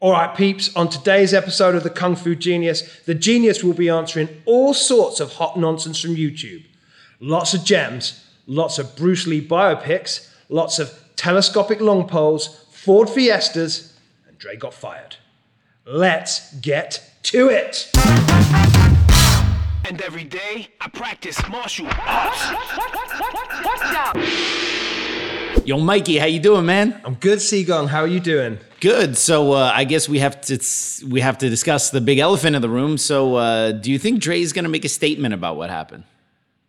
All right, peeps, on today's episode of The Kung Fu Genius, the genius will be answering all sorts of hot nonsense from YouTube. Lots of gems, lots of Bruce Lee biopics, lots of telescopic long poles, Ford Fiestas, and Dre got fired. Let's get to it. And every day I practice martial arts. Yo, Mikey, how you doing, man? I'm good, Sigung. How are you doing? Good. So uh, I guess we have to we have to discuss the big elephant in the room. So uh, do you think Dre's gonna make a statement about what happened?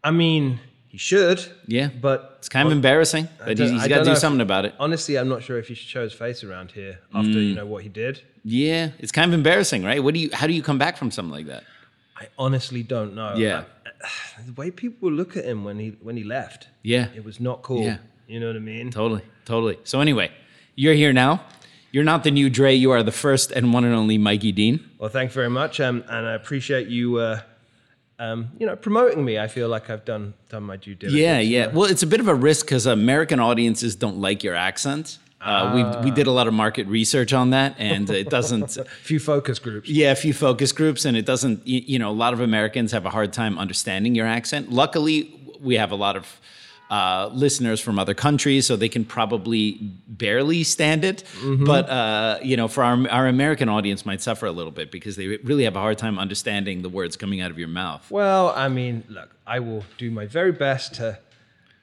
I mean, he should. Yeah, But it's kind of embarrassing, but he's I got to do know if- something about it. honestly, I'm not sure if he should show his face around here after you know what he did. Yeah, it's kind of embarrassing, right? What do you? How do you come back from something like that? I honestly don't know. Yeah. The way people look at him when he when he left, Yeah, it was not cool. Yeah. You know what I mean? totally, totally. So anyway, you're here now. You're not the new Dre. You are the first and one and only Mikey Dean. Well, thanks very much, um, and I appreciate you. Uh, um, you know, promoting me. I feel like I've done done my due diligence. Yeah, yeah. Well, it's a bit of a risk because American audiences don't like your accent. Uh, we we did a lot of market research on that, and it doesn't. A few focus groups. Yeah, a few focus groups, and it doesn't. You, you know, a lot of Americans have a hard time understanding your accent. Luckily, we have a lot of uh, listeners from other countries, so they can probably barely stand it. But uh, you know, for our our American audience, might suffer a little bit because they really have a hard time understanding the words coming out of your mouth. Well, I mean, look, I will do my very best to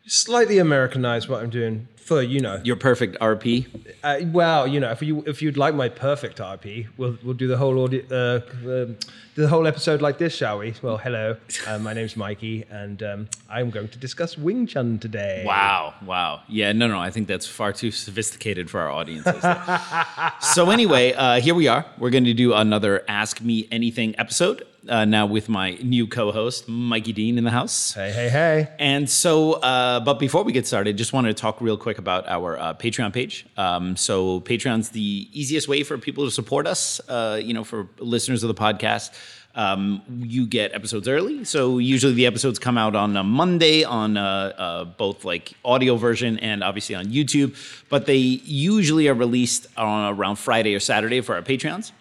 slightly Americanize what I'm doing for you know. Your perfect RP. Uh, well, you know, if you if you'd like my perfect RP, we'll we'll do the whole audio, uh, um, the whole episode like this, shall we? Well, hello, uh, my name's Mikey, and um, I'm going to discuss Wing Chun today. Wow, wow. Yeah, no, no, I think that's far too sophisticated for our audiences. so, anyway, uh, here we are. We're going to do another Ask Me Anything episode uh, now with my new co host, Mikey Dean, in the house. Hey, hey, hey! And so, uh, but before we get started, just wanted to talk real quick about our uh, Patreon page. Um, so, Patreon's the easiest way for people to support us. Uh, you know, for listeners of the podcast, um, you get episodes early. So, usually the episodes come out on a Monday on uh, uh, both like audio version and obviously on YouTube. But they usually are released on around Friday or Saturday for our Patreons.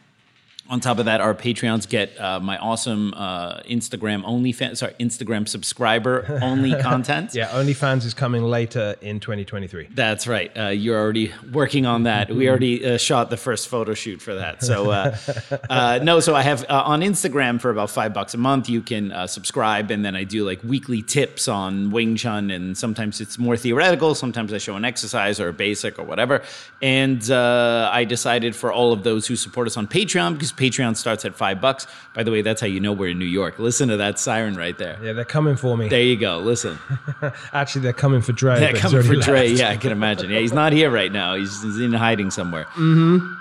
On top of that, our Patreons get uh, my awesome uh, Instagram only fan, sorry, Instagram subscriber only content. Yeah, OnlyFans is coming later in 2023. That's right. Uh, you're already working on that. We already uh, shot the first photo shoot for that. So uh, uh, no, so I have uh, on Instagram for about five bucks a month. You can uh, subscribe, and then I do like weekly tips on Wing Chun, and sometimes it's more theoretical. Sometimes I show an exercise or a basic or whatever. And uh, I decided for all of those who support us on Patreon because Patreon starts at five bucks. By the way, that's how you know we're in New York. Listen to that siren right there. Yeah, they're coming for me. There you go. Listen. Actually, they're coming for Dre. He's coming for already Dre. left. Yeah, I can imagine. Yeah, he's not here right now. He's, he's in hiding somewhere. Mm-hmm.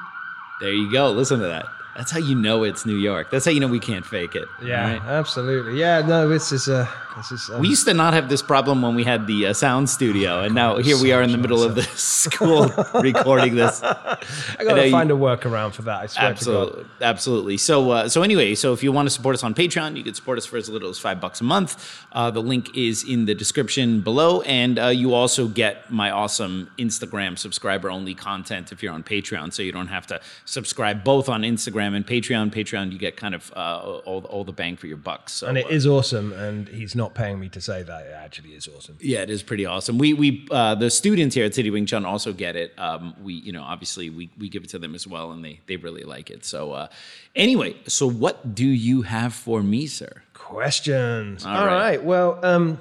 There you go. Listen to that. That's how you know it's New York. That's how you know we can't fake it. Yeah, right? absolutely. Yeah, no, this is uh, this is. Um, We used to not have this problem when we had the uh, sound studio, and now here we are in the middle of the school recording this. I I know gotta you- find a workaround for that. I swear to Absolutely, absolutely. So, uh, so anyway, so if you want to support us on Patreon, you can support us for as little as five bucks a month. Uh, the link is in the description below, and uh, you also get my awesome Instagram subscriber only content if you're on Patreon. So you don't have to subscribe both on Instagram and Patreon. Patreon, you get kind of uh, all all the bang for your bucks. So, And it uh, is awesome, and he's not paying me to say that. It actually is awesome. Yeah, it is pretty awesome. We we uh, the students here at City Wing Chun also get it. Um, we you know obviously we we give it to them as well, and they they really like it. So uh, anyway, so what do you have for me, sir? Questions. All All right. right. Well, um,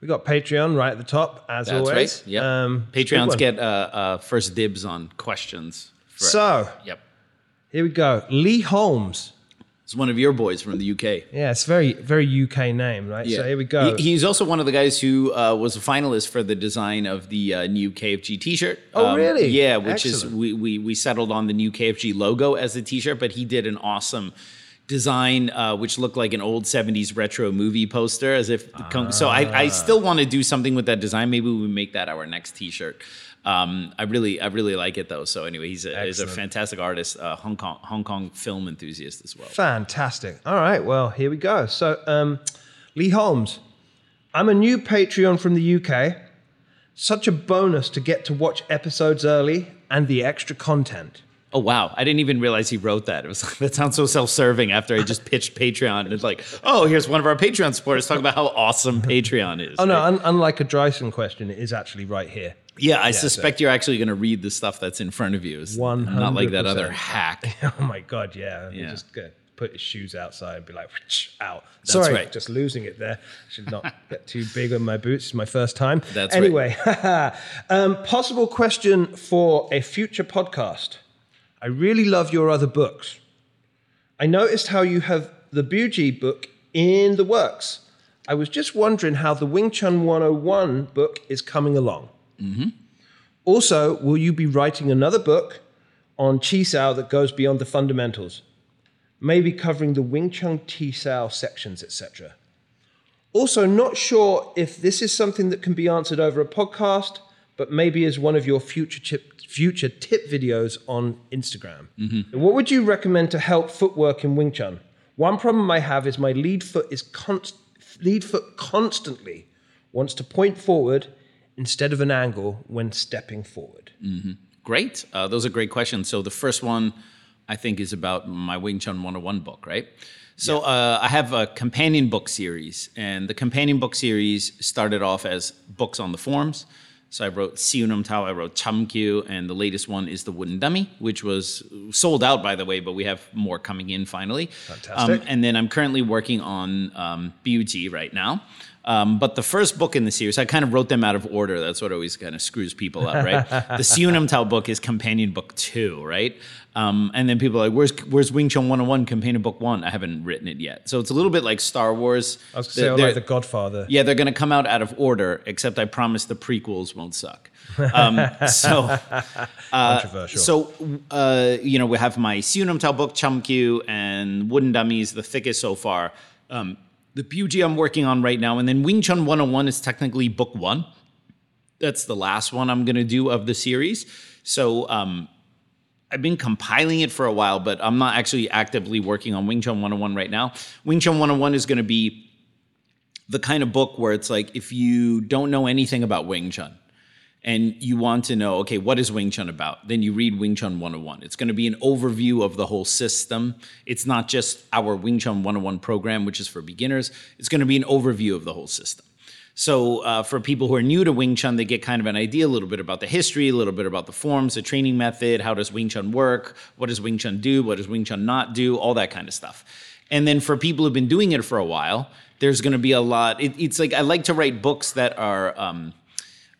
we got Patreon right at the top as That's always. right. Yep. Um, Patreons get uh, uh, first dibs on questions. So yep, here we go. Lee Holmes. It's one of your boys from the UK. Yeah, it's very very UK name, right? Yeah. So here we go. He- he's also one of the guys who uh, was a finalist for the design of the uh, new KFG T-shirt. Um, Oh, really? Yeah, which Excellent. is we, we we settled on the new KFG logo as the T-shirt, but he did an awesome design uh, which looked like an old 70s retro movie poster as if the so I, I still want to do something with that design maybe we make that our next t-shirt um, I really, I really like it though. So anyway, he's a, he's a fantastic artist, uh, Hong Kong, Hong Kong film enthusiast as well. Fantastic. All right. Well, here we go. So, um, Lee Holmes, I'm a new Patreon from the UK. Such a bonus to get to watch episodes early and the extra content. Oh wow! I didn't even realize he wrote that. It was that sounds so self-serving. After I just pitched Patreon, and it's like, oh, here's one of our Patreon supporters talking about how awesome Patreon is. Oh no, right? un- unlike a Dyson question, it is actually right here. Yeah, I suspect you're actually going to read the stuff that's in front of you. It's not like that other hack. Oh my god, yeah. Yeah. just go put his shoes outside and be like, out. That's Sorry, right. just losing it there. Should not get too big on my boots. It's my first time. That's right. anyway. um, possible question for a future podcast. I really love your other books. I noticed how you have the Biu Jee book in the works. I was just wondering how the Wing Chun 101 book is coming along. Mm-hmm. Also, will you be writing another book on Chi Sao that goes beyond the fundamentals? Maybe covering the Wing Chun Chi Sao sections, etc. Also, not sure if this is something that can be answered over a podcast, but maybe as one of your future tip, future tip videos on Instagram. Mm-hmm. What would you recommend to help footwork in Wing Chun? One problem I have is my lead foot is const- lead foot constantly wants to point forward instead of an angle when stepping forward. Great. Uh, those are great questions. So the first one, I think, is about my Wing Chun 101 book, right? So uh, I have a companion book series, and the companion book series started off as books on the forms. So I wrote Siu Nim Tau, I wrote Chum Kiu, and the latest one is The Wooden Dummy, which was sold out, by the way, but we have more coming in finally. Fantastic. Um, and then I'm currently working on um, Biu Jee right now. Um, but the first book in the series, I kind of wrote them out of order. That's what always kind of screws people up, right? the Siu Nim Tau book is companion book two, right? Um, and then people are like, where's, where's Wing Chun 101 companion book one? I haven't written it yet. So it's a little bit like Star Wars. I was going to say, like The Godfather. yeah, they're going to come out out of order, except I promise the prequels won't suck. Um, so, Controversial. so uh, you know, we have my Siu Nim Tau book, Chum Kiu, and Wooden Dummies, the thickest so far. Um, the Biu Jee I'm working on right now, and then Wing Chun 101 is technically book one. That's the last one I'm going to do of the series. So um, I've been compiling it for a while, but I'm not actually actively working on Wing Chun 101 right now. Wing Chun 101 is going to be the kind of book where it's like if you don't know anything about Wing Chun and you want to know, okay, what is Wing Chun about? Then you read Wing Chun 101. It's going to be an overview of the whole system. It's not just our Wing Chun 101 program, which is for beginners. It's going to be an overview of the whole system. So uh, for people who are new to Wing Chun, they get kind of an idea a little bit about the history, a little bit about the forms, the training method, how does Wing Chun work, what does Wing Chun do, what does Wing Chun not do, all that kind of stuff. And then for people who've been doing it for a while, there's going to be a lot. It, it's like I like to write books that are um,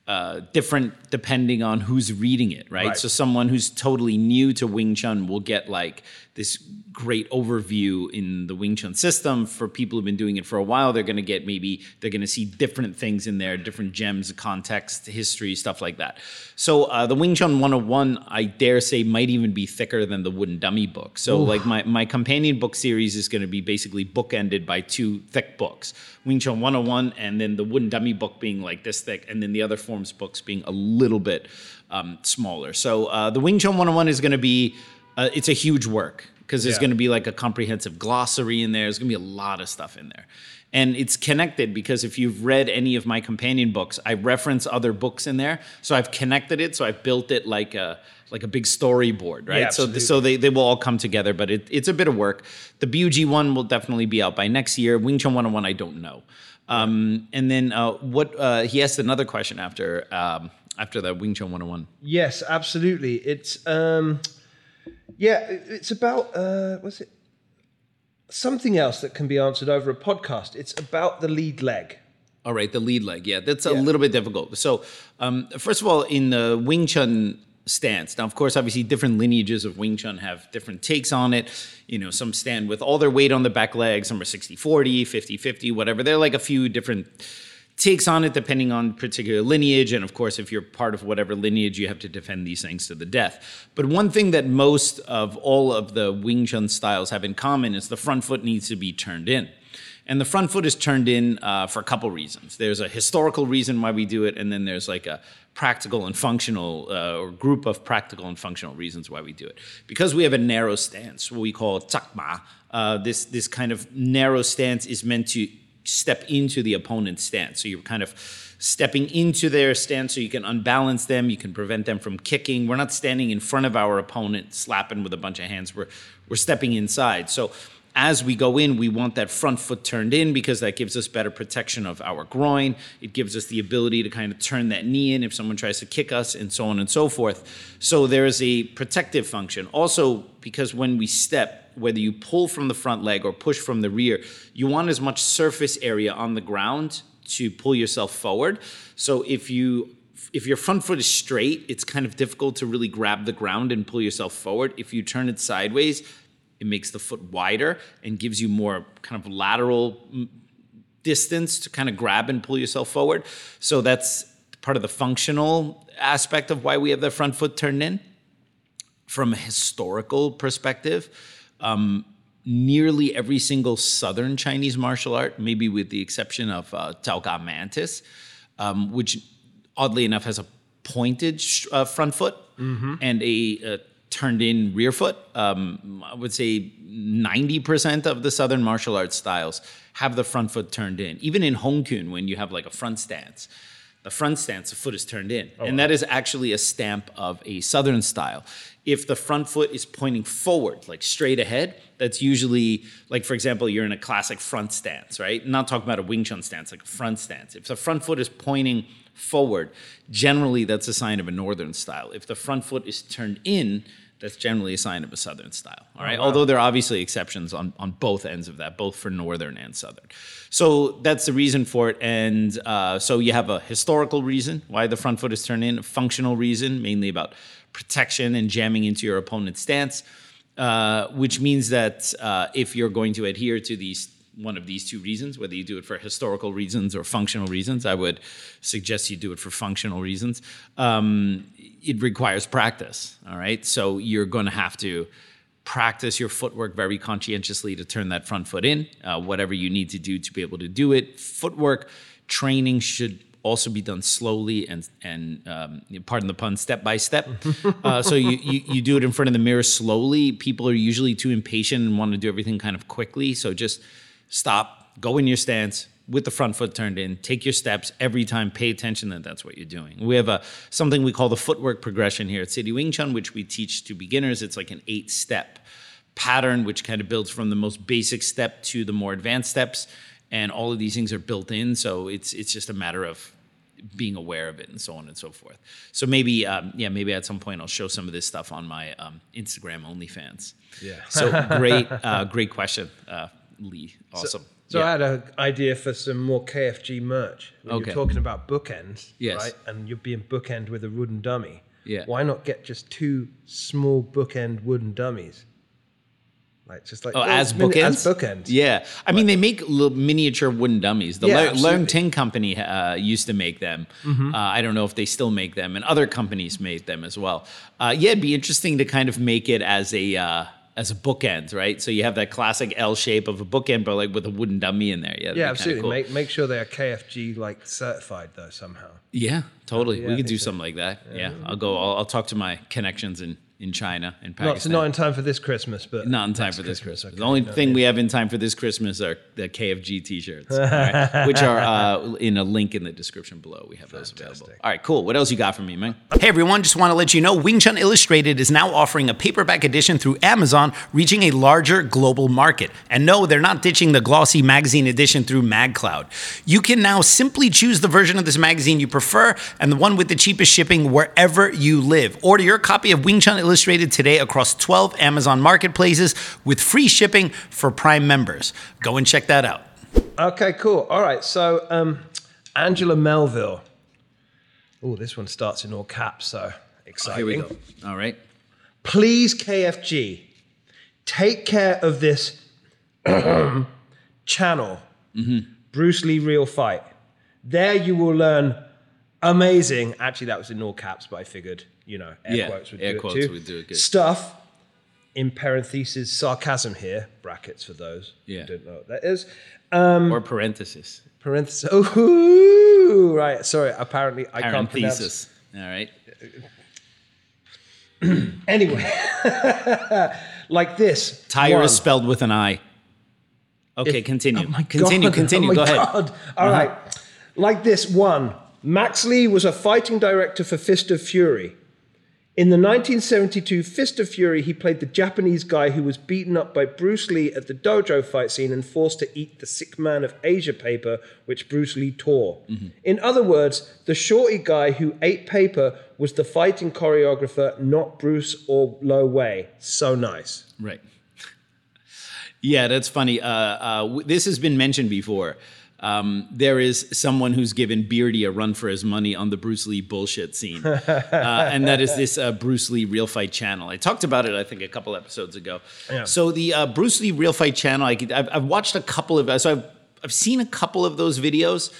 uh, different depending on who's reading it, right? Right. So someone who's totally new to Wing Chun will get like this great overview in the Wing Chun system. For people who've been doing it for a while, they're going to get maybe they're going to see different things in there, different gems, context, history, stuff like that. So uh, the Wing Chun 101, I dare say, might even be thicker than the Wooden Dummy book. So like my my companion book series is going to be basically bookended by two thick books, Wing Chun 101, and then the Wooden Dummy book being like this thick, and then the other forms books being a little bit um, smaller. So uh, the Wing Chun 101 is going to be uh, it's a huge work because there's Yeah. going to be like a comprehensive glossary in there. There's going to be a lot of stuff in there. And it's connected because if you've read any of my companion books, I reference other books in there. So I've connected it. So I've built it like a like a big storyboard, right? Yeah, so so they, they will all come together, but it, it's a bit of work. The Biu Jee one will definitely be out by next year. Wing Chun 101, I don't know. Um, and then uh, what uh, he asked another question after um, after the Wing Chun 101. Yes, absolutely. It's um, yeah, it's about uh, what's it? Something else that can be answered over a podcast. It's about the lead leg. All right, the lead leg. Yeah, that's a Yeah. little bit difficult. So, um, first of all, in the Wing Chun stance, now, of course, obviously, different lineages of Wing Chun have different takes on it. You know, some stand with all their weight on the back leg, some are 60 40, 50 50, whatever. There are like a few different takes on it depending on particular lineage and of course if you're part of whatever lineage you have to defend these things to the death. But one thing that most of all of the wing chun styles have in common is the front foot needs to be turned in. And the front foot is turned in uh, for a couple reasons. There's a historical reason why we do it and then there's like a practical and functional uh, or group of practical and functional reasons why we do it. Because we have a narrow stance what we call takma uh, this this kind of narrow stance is meant to step into the opponent's stance. So you're kind of stepping into their stance so you can unbalance them, you can prevent them from kicking. We're not standing in front of our opponent slapping with a bunch of hands. We're we're stepping inside. So as we go in, we want that front foot turned in because that gives us better protection of our groin. It gives us the ability to kind of turn that knee in if someone tries to kick us, and so on and so forth. So there is a protective function. Also, because when we step, whether you pull from the front leg or push from the rear, you want as much surface area on the ground to pull yourself forward. So if you if your front foot is straight, it's kind of difficult to really grab the ground and pull yourself forward. If you turn it sideways, it makes the foot wider and gives you more kind of lateral mm, distance to kind of grab and pull yourself forward. So that's part of the functional aspect of why we have the front foot turned in. From a historical perspective, um, nearly every single Southern Chinese martial art, maybe with the exception of uh, Chow Gar Mantis, um, which oddly enough has a pointed sh- uh, front foot and a, uh turned in rear foot. Um, I would say 90% of the Southern martial arts styles have the front foot turned in. Even in Hong Kong, when you have like a front stance, the front stance, the foot is turned in. Oh, and that is actually a stamp of a Southern style. If the front foot is pointing forward, like straight ahead, that's usually, like for example, you're in a classic front stance, right? Not talking about a Wing Chun stance, like a front stance. If the front foot is pointing forward, generally that's a sign of a Northern style. If the front foot is turned in, that's generally a sign of a Southern style. All right. Although there are obviously exceptions on, on both ends of that, both for Northern and Southern. So that's the reason for it. And uh, so you have a historical reason why the front foot is turned in, a functional reason, mainly about protection and jamming into your opponent's stance, uh, which means that uh, if you're going to adhere to these one of these two reasons, whether you do it for historical reasons or functional reasons, I would suggest you do it for functional reasons. Um, it requires practice. All right. So you're going to have to practice your footwork very conscientiously to turn that front foot in, uh, whatever you need to do to be able to do it. Footwork training should also be done slowly and and um, pardon the pun, step by step. Uh, so you, you you do it in front of the mirror slowly. People are usually too impatient and want to do everything kind of quickly. So just stop, go in your stance with the front foot turned in, take your steps every time, pay attention that that's what you're doing. We have a something we call the footwork progression here at City Wing Chun, which we teach to beginners. It's like an eight step pattern, which kind of builds from the most basic step to the more advanced steps. And all of these things are built in. So it's it's just a matter of being aware of it and so on and so forth. So maybe, um, yeah, maybe at some point I'll show some of this stuff on my um, Instagram OnlyFans. Yeah. So great, uh, great question, uh, Lee. Awesome. So Yeah. I had an idea for some more KFG merch. When Okay. You're talking about bookends, Yes. right? And you're being bookend with a wooden dummy. Yeah. Why not get just two small bookend wooden dummies? Like just like Oh, as mini- bookends? As bookends. Yeah, I mean they make little miniature wooden dummies. The Yeah, Leung. Mm-hmm. Ting Company uh, used to make them. Uh, I don't know if they still make them, and other companies made them as well. Uh, yeah, it'd be interesting to kind of make it as a uh, as a bookend, right? So you have that classic L shape of a bookend, but like with a wooden dummy in there. Yeah, Yeah, absolutely. cool. Make make sure they are KFG like certified though somehow. Yeah, totally. Yeah, we could do so. something like that. Yeah, I'll go. I'll, I'll talk to my connections in in China and Not Pakistan. not in time for this Christmas, but Not in time for this Christmas. okay, the only no, thing yeah. we have in time for this Christmas are the KFG T-shirts, all right, which are uh, in a link in the description below. We have those available. Fantastic. All right, cool. What else you got for me, man? Hey everyone, just want to let you know Wing Chun Illustrated is now offering a paperback edition through Amazon, reaching a larger global market. And no, they're not ditching the glossy magazine edition through MagCloud. You can now simply choose the version of this magazine you prefer and the one with the cheapest shipping wherever you live. Order your copy of Wing Chun Illustrated today across 12 Amazon marketplaces with free shipping for Prime members. Go and check that out. Okay, cool. All right. So, um, Angela Melville. Oh, this one starts in all caps. So exciting. Oh, here we go. All right. Please, KFG, take care of this channel, Bruce Lee Real Fight. There you will learn amazing. Actually, that was in all caps, but I figured, you know, air Yeah, quotes would air do quotes it too. would do it good. Stuff in parentheses, sarcasm here, brackets for those Yeah. who don't know what that is. or parenthesis. Parenthesis. Oh, right. Sorry. Apparently, I can't pronounce. Parenthesis. All right. Anyway, like this. Tire One. is spelled with an I. Okay, If- continue. Oh continue, God. continue. Oh Go ahead. Uh-huh. God. All right. Like this one. Max Lee was a fighting director for Fist of Fury. In the 1972 Fist of Fury, he played the Japanese guy who was beaten up by Bruce Lee at the dojo fight scene and forced to eat the sick man of Asia paper, which Bruce Lee tore. Mm-hmm. In other words, the shorty guy who ate paper was the fighting choreographer, not Bruce or Lo Wei. So nice. Right. Yeah, that's funny. Uh, uh, this has been mentioned before. Um, there is someone who's given Beardy a run for his money on the Bruce Lee bullshit scene, uh, and that is this uh, Bruce Lee Real Fight channel. I talked about it, I think, a couple episodes ago. Yeah. So the uh, Bruce Lee Real Fight channel, I could, I've, I've watched a couple of, so I've I've seen a couple of those videos,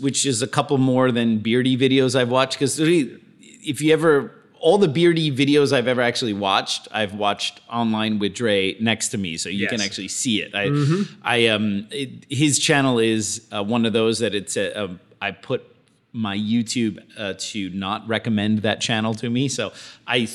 which is a couple more than Beardy videos I've watched. Because if you ever, all the Beardy videos I've ever actually watched, I've watched online with Dre next to me, so you can actually see it. I, I um, it, his channel is uh, one of those that it's a, um, I put my YouTube uh, to not recommend that channel to me, so I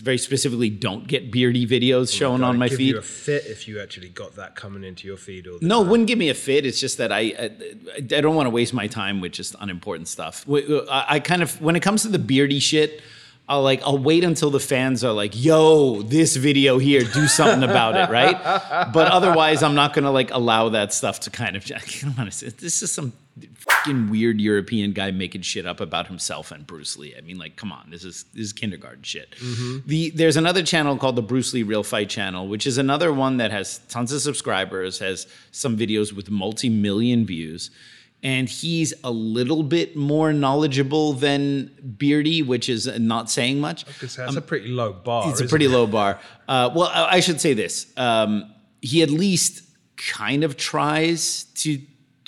very specifically don't get Beardy videos shown on my give feed. you a fit if you actually got that coming into your feed all No, it wouldn't give me a fit. It's just that I I, I don't want to waste my time with just unimportant stuff. I kind of when it comes to the beardy shit, I'll like I'll wait until the fans are like, "Yo, this video here, do something about it," right? But otherwise, I'm not gonna like allow that stuff to kind of. I don't want to say this is some fucking weird European guy making shit up about himself and Bruce Lee. I mean, like, come on, this is this is kindergarten shit. Mm-hmm. The there's another channel called the Bruce Lee Real Fight Channel, which is another one that has tons of subscribers, has some videos with multi-million views. And he's a little bit more knowledgeable than Beardy, which is not saying much. Because that's a pretty low bar. It's a pretty it? low bar. Uh, well, I I should say this: um, he at least kind of tries to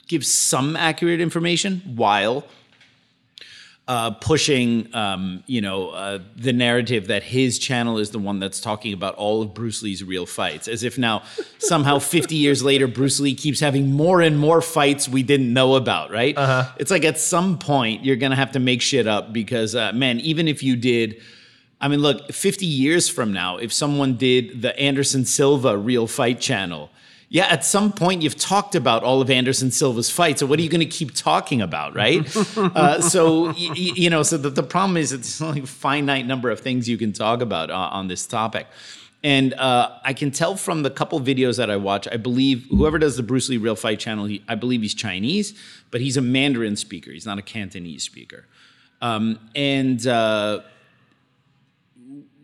give some accurate information while uh, pushing, um, you know, uh, the narrative that his channel is the one that's talking about all of Bruce Lee's real fights, as if now somehow 50 years later, Bruce Lee keeps having more and more fights we didn't know about, right? Uh-huh. It's like at some point you're gonna have to make shit up because, uh, man, even if you did. I mean, look, 50 years from now, if someone did the Anderson Silva Real Fight channel, yeah, at some point you've talked about all of Anderson Silva's fights. So what are you going to keep talking about, right? uh, so y- y- you know, so the, the problem is it's only a finite number of things you can talk about uh, on this topic. And uh, I can tell from the couple videos that I watch, I believe whoever does the Bruce Lee Real Fight channel, he, I believe he's Chinese, but he's a Mandarin speaker. He's not a Cantonese speaker. Um, and uh,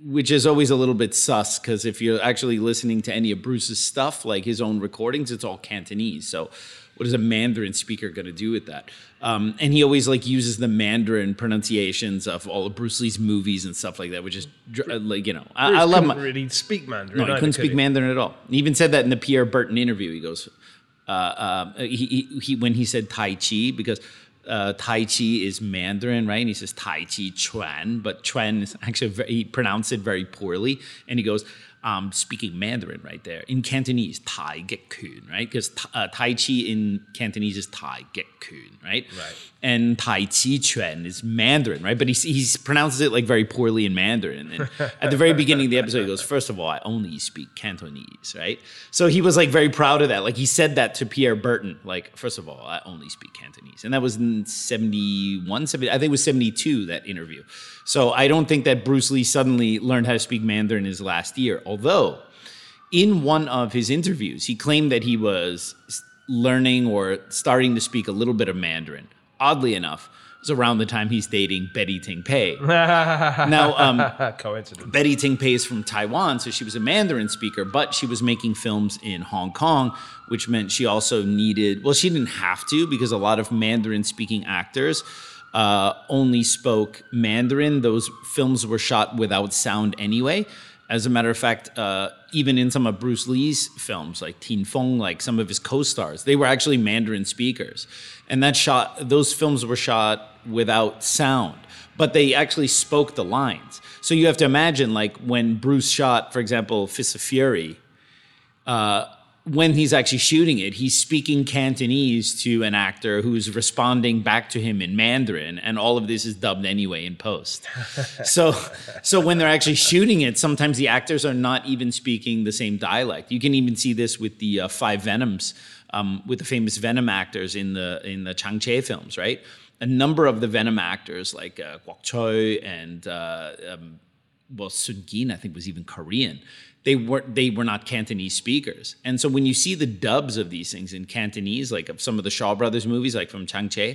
which is always a little bit sus because if you're actually listening to any of Bruce's stuff, like his own recordings, it's all Cantonese. So, what is a Mandarin speaker going to do with that? Um, and he always like uses the Mandarin pronunciations of all of Bruce Lee's movies and stuff like that, which is dr- uh, like you know, I, I love couldn't my, really speak Mandarin. no, he couldn't could speak he? Mandarin at all. He even said that in the Pierre Berton interview. He goes, uh, uh, he, he, he when he said Tai Chi because uh, Tai Chi is Mandarin, right? And he says Tai Chi Chuan, but Chuan is actually very, he pronounced it very poorly, and he goes. Um, speaking Mandarin right there in Cantonese, Tai Get Kun, right? Because uh, Tai Chi in Cantonese is Tai Get Kun, right? Right. And Tai Chi Chuan is Mandarin, right? But he he pronounces it like very poorly in Mandarin. And at the very beginning of the episode, he goes, First of all, I only speak Cantonese, right? So he was like very proud of that. Like he said that to Pierre Berton, like, First of all, I only speak Cantonese. And that was in 71, 70, I think it was 72, that interview. So I don't think that Bruce Lee suddenly learned how to speak Mandarin his last year. Although, in one of his interviews, he claimed that he was learning or starting to speak a little bit of Mandarin. Oddly enough, it was around the time he's dating Betty Ting Pei. now, um, Coincidence. Betty Ting Pei is from Taiwan, so she was a Mandarin speaker, but she was making films in Hong Kong, which meant she also needed, well, she didn't have to because a lot of Mandarin speaking actors uh, only spoke Mandarin. Those films were shot without sound anyway. As a matter of fact, uh, even in some of Bruce Lee's films, like Tien Feng, like some of his co-stars, they were actually Mandarin speakers, and that shot, those films were shot without sound, but they actually spoke the lines. So you have to imagine, like when Bruce shot, for example, Fist of Fury, uh, when he's actually shooting it, he's speaking Cantonese to an actor who's responding back to him in Mandarin, and all of this is dubbed anyway in post. so, so when they're actually shooting it, sometimes the actors are not even speaking the same dialect. You can even see this with the uh, Five Venoms, um, with the famous Venom actors in the in the Chang Cheh films, right? A number of the Venom actors, like uh, Kwok Choi and uh, um, well, Sun Gin, I think was even Korean. They were they were not Cantonese speakers, and so when you see the dubs of these things in Cantonese, like of some of the Shaw Brothers movies, like from Chang Cheh,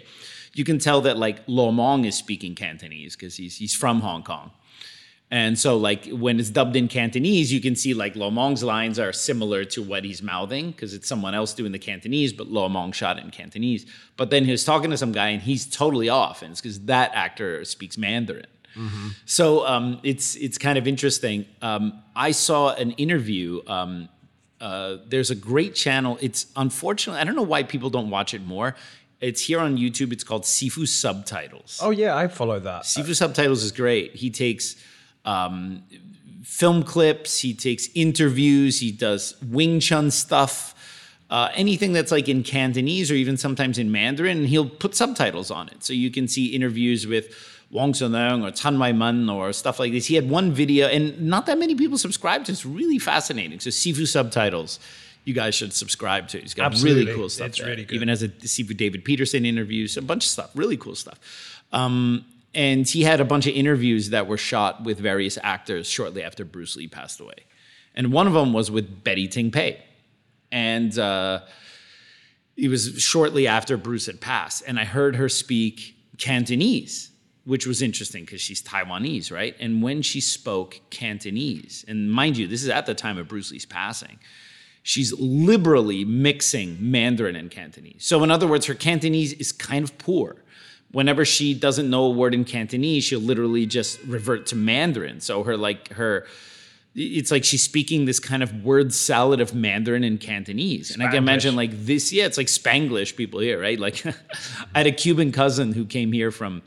you can tell that like Lo Mong is speaking Cantonese because he's he's from Hong Kong, and so like when it's dubbed in Cantonese, you can see like Lo Mong's lines are similar to what he's mouthing because it's someone else doing the Cantonese, but Lo Mong shot it in Cantonese. But then he was talking to some guy and he's totally off, and it's because that actor speaks Mandarin. So um, it's it's kind of interesting. Um, I saw an interview. Um, uh, there's a great channel. It's unfortunately I don't know why people don't watch it more. It's here on YouTube. It's called Sifu Subtitles. Oh yeah, I follow that. Sifu Subtitles is great. He takes um, film clips, he takes interviews, he does Wing Chun stuff, uh, anything that's like in Cantonese or even sometimes in Mandarin, and he'll put subtitles on it. So you can see interviews with Wong Shun Leung or Tan Mai Man or stuff like this. He had one video, and not that many people subscribed to. It's really fascinating. So Sifu Subtitles. You guys should subscribe to. He's got Absolutely. really cool stuff. It's there. really good. Even has a Sifu David Peterson interviews, a bunch of stuff, really cool stuff. Um, and he had a bunch of interviews that were shot with various actors shortly after Bruce Lee passed away. And one of them was with Betty Ting Pei. And uh, it was shortly after Bruce had passed. And I heard her speak Cantonese, which was interesting because she's Taiwanese, right? And when she spoke Cantonese, and mind you, this is at the time of Bruce Lee's passing, she's liberally mixing Mandarin and Cantonese. So, in other words, her Cantonese is kind of poor. Whenever she doesn't know a word in Cantonese, she'll literally just revert to Mandarin. So, her like her, it's like she's speaking this kind of word salad of Mandarin and Cantonese. And I can imagine like this, yeah, it's like Spanglish people here, right? Like, I had a Cuban cousin who came here from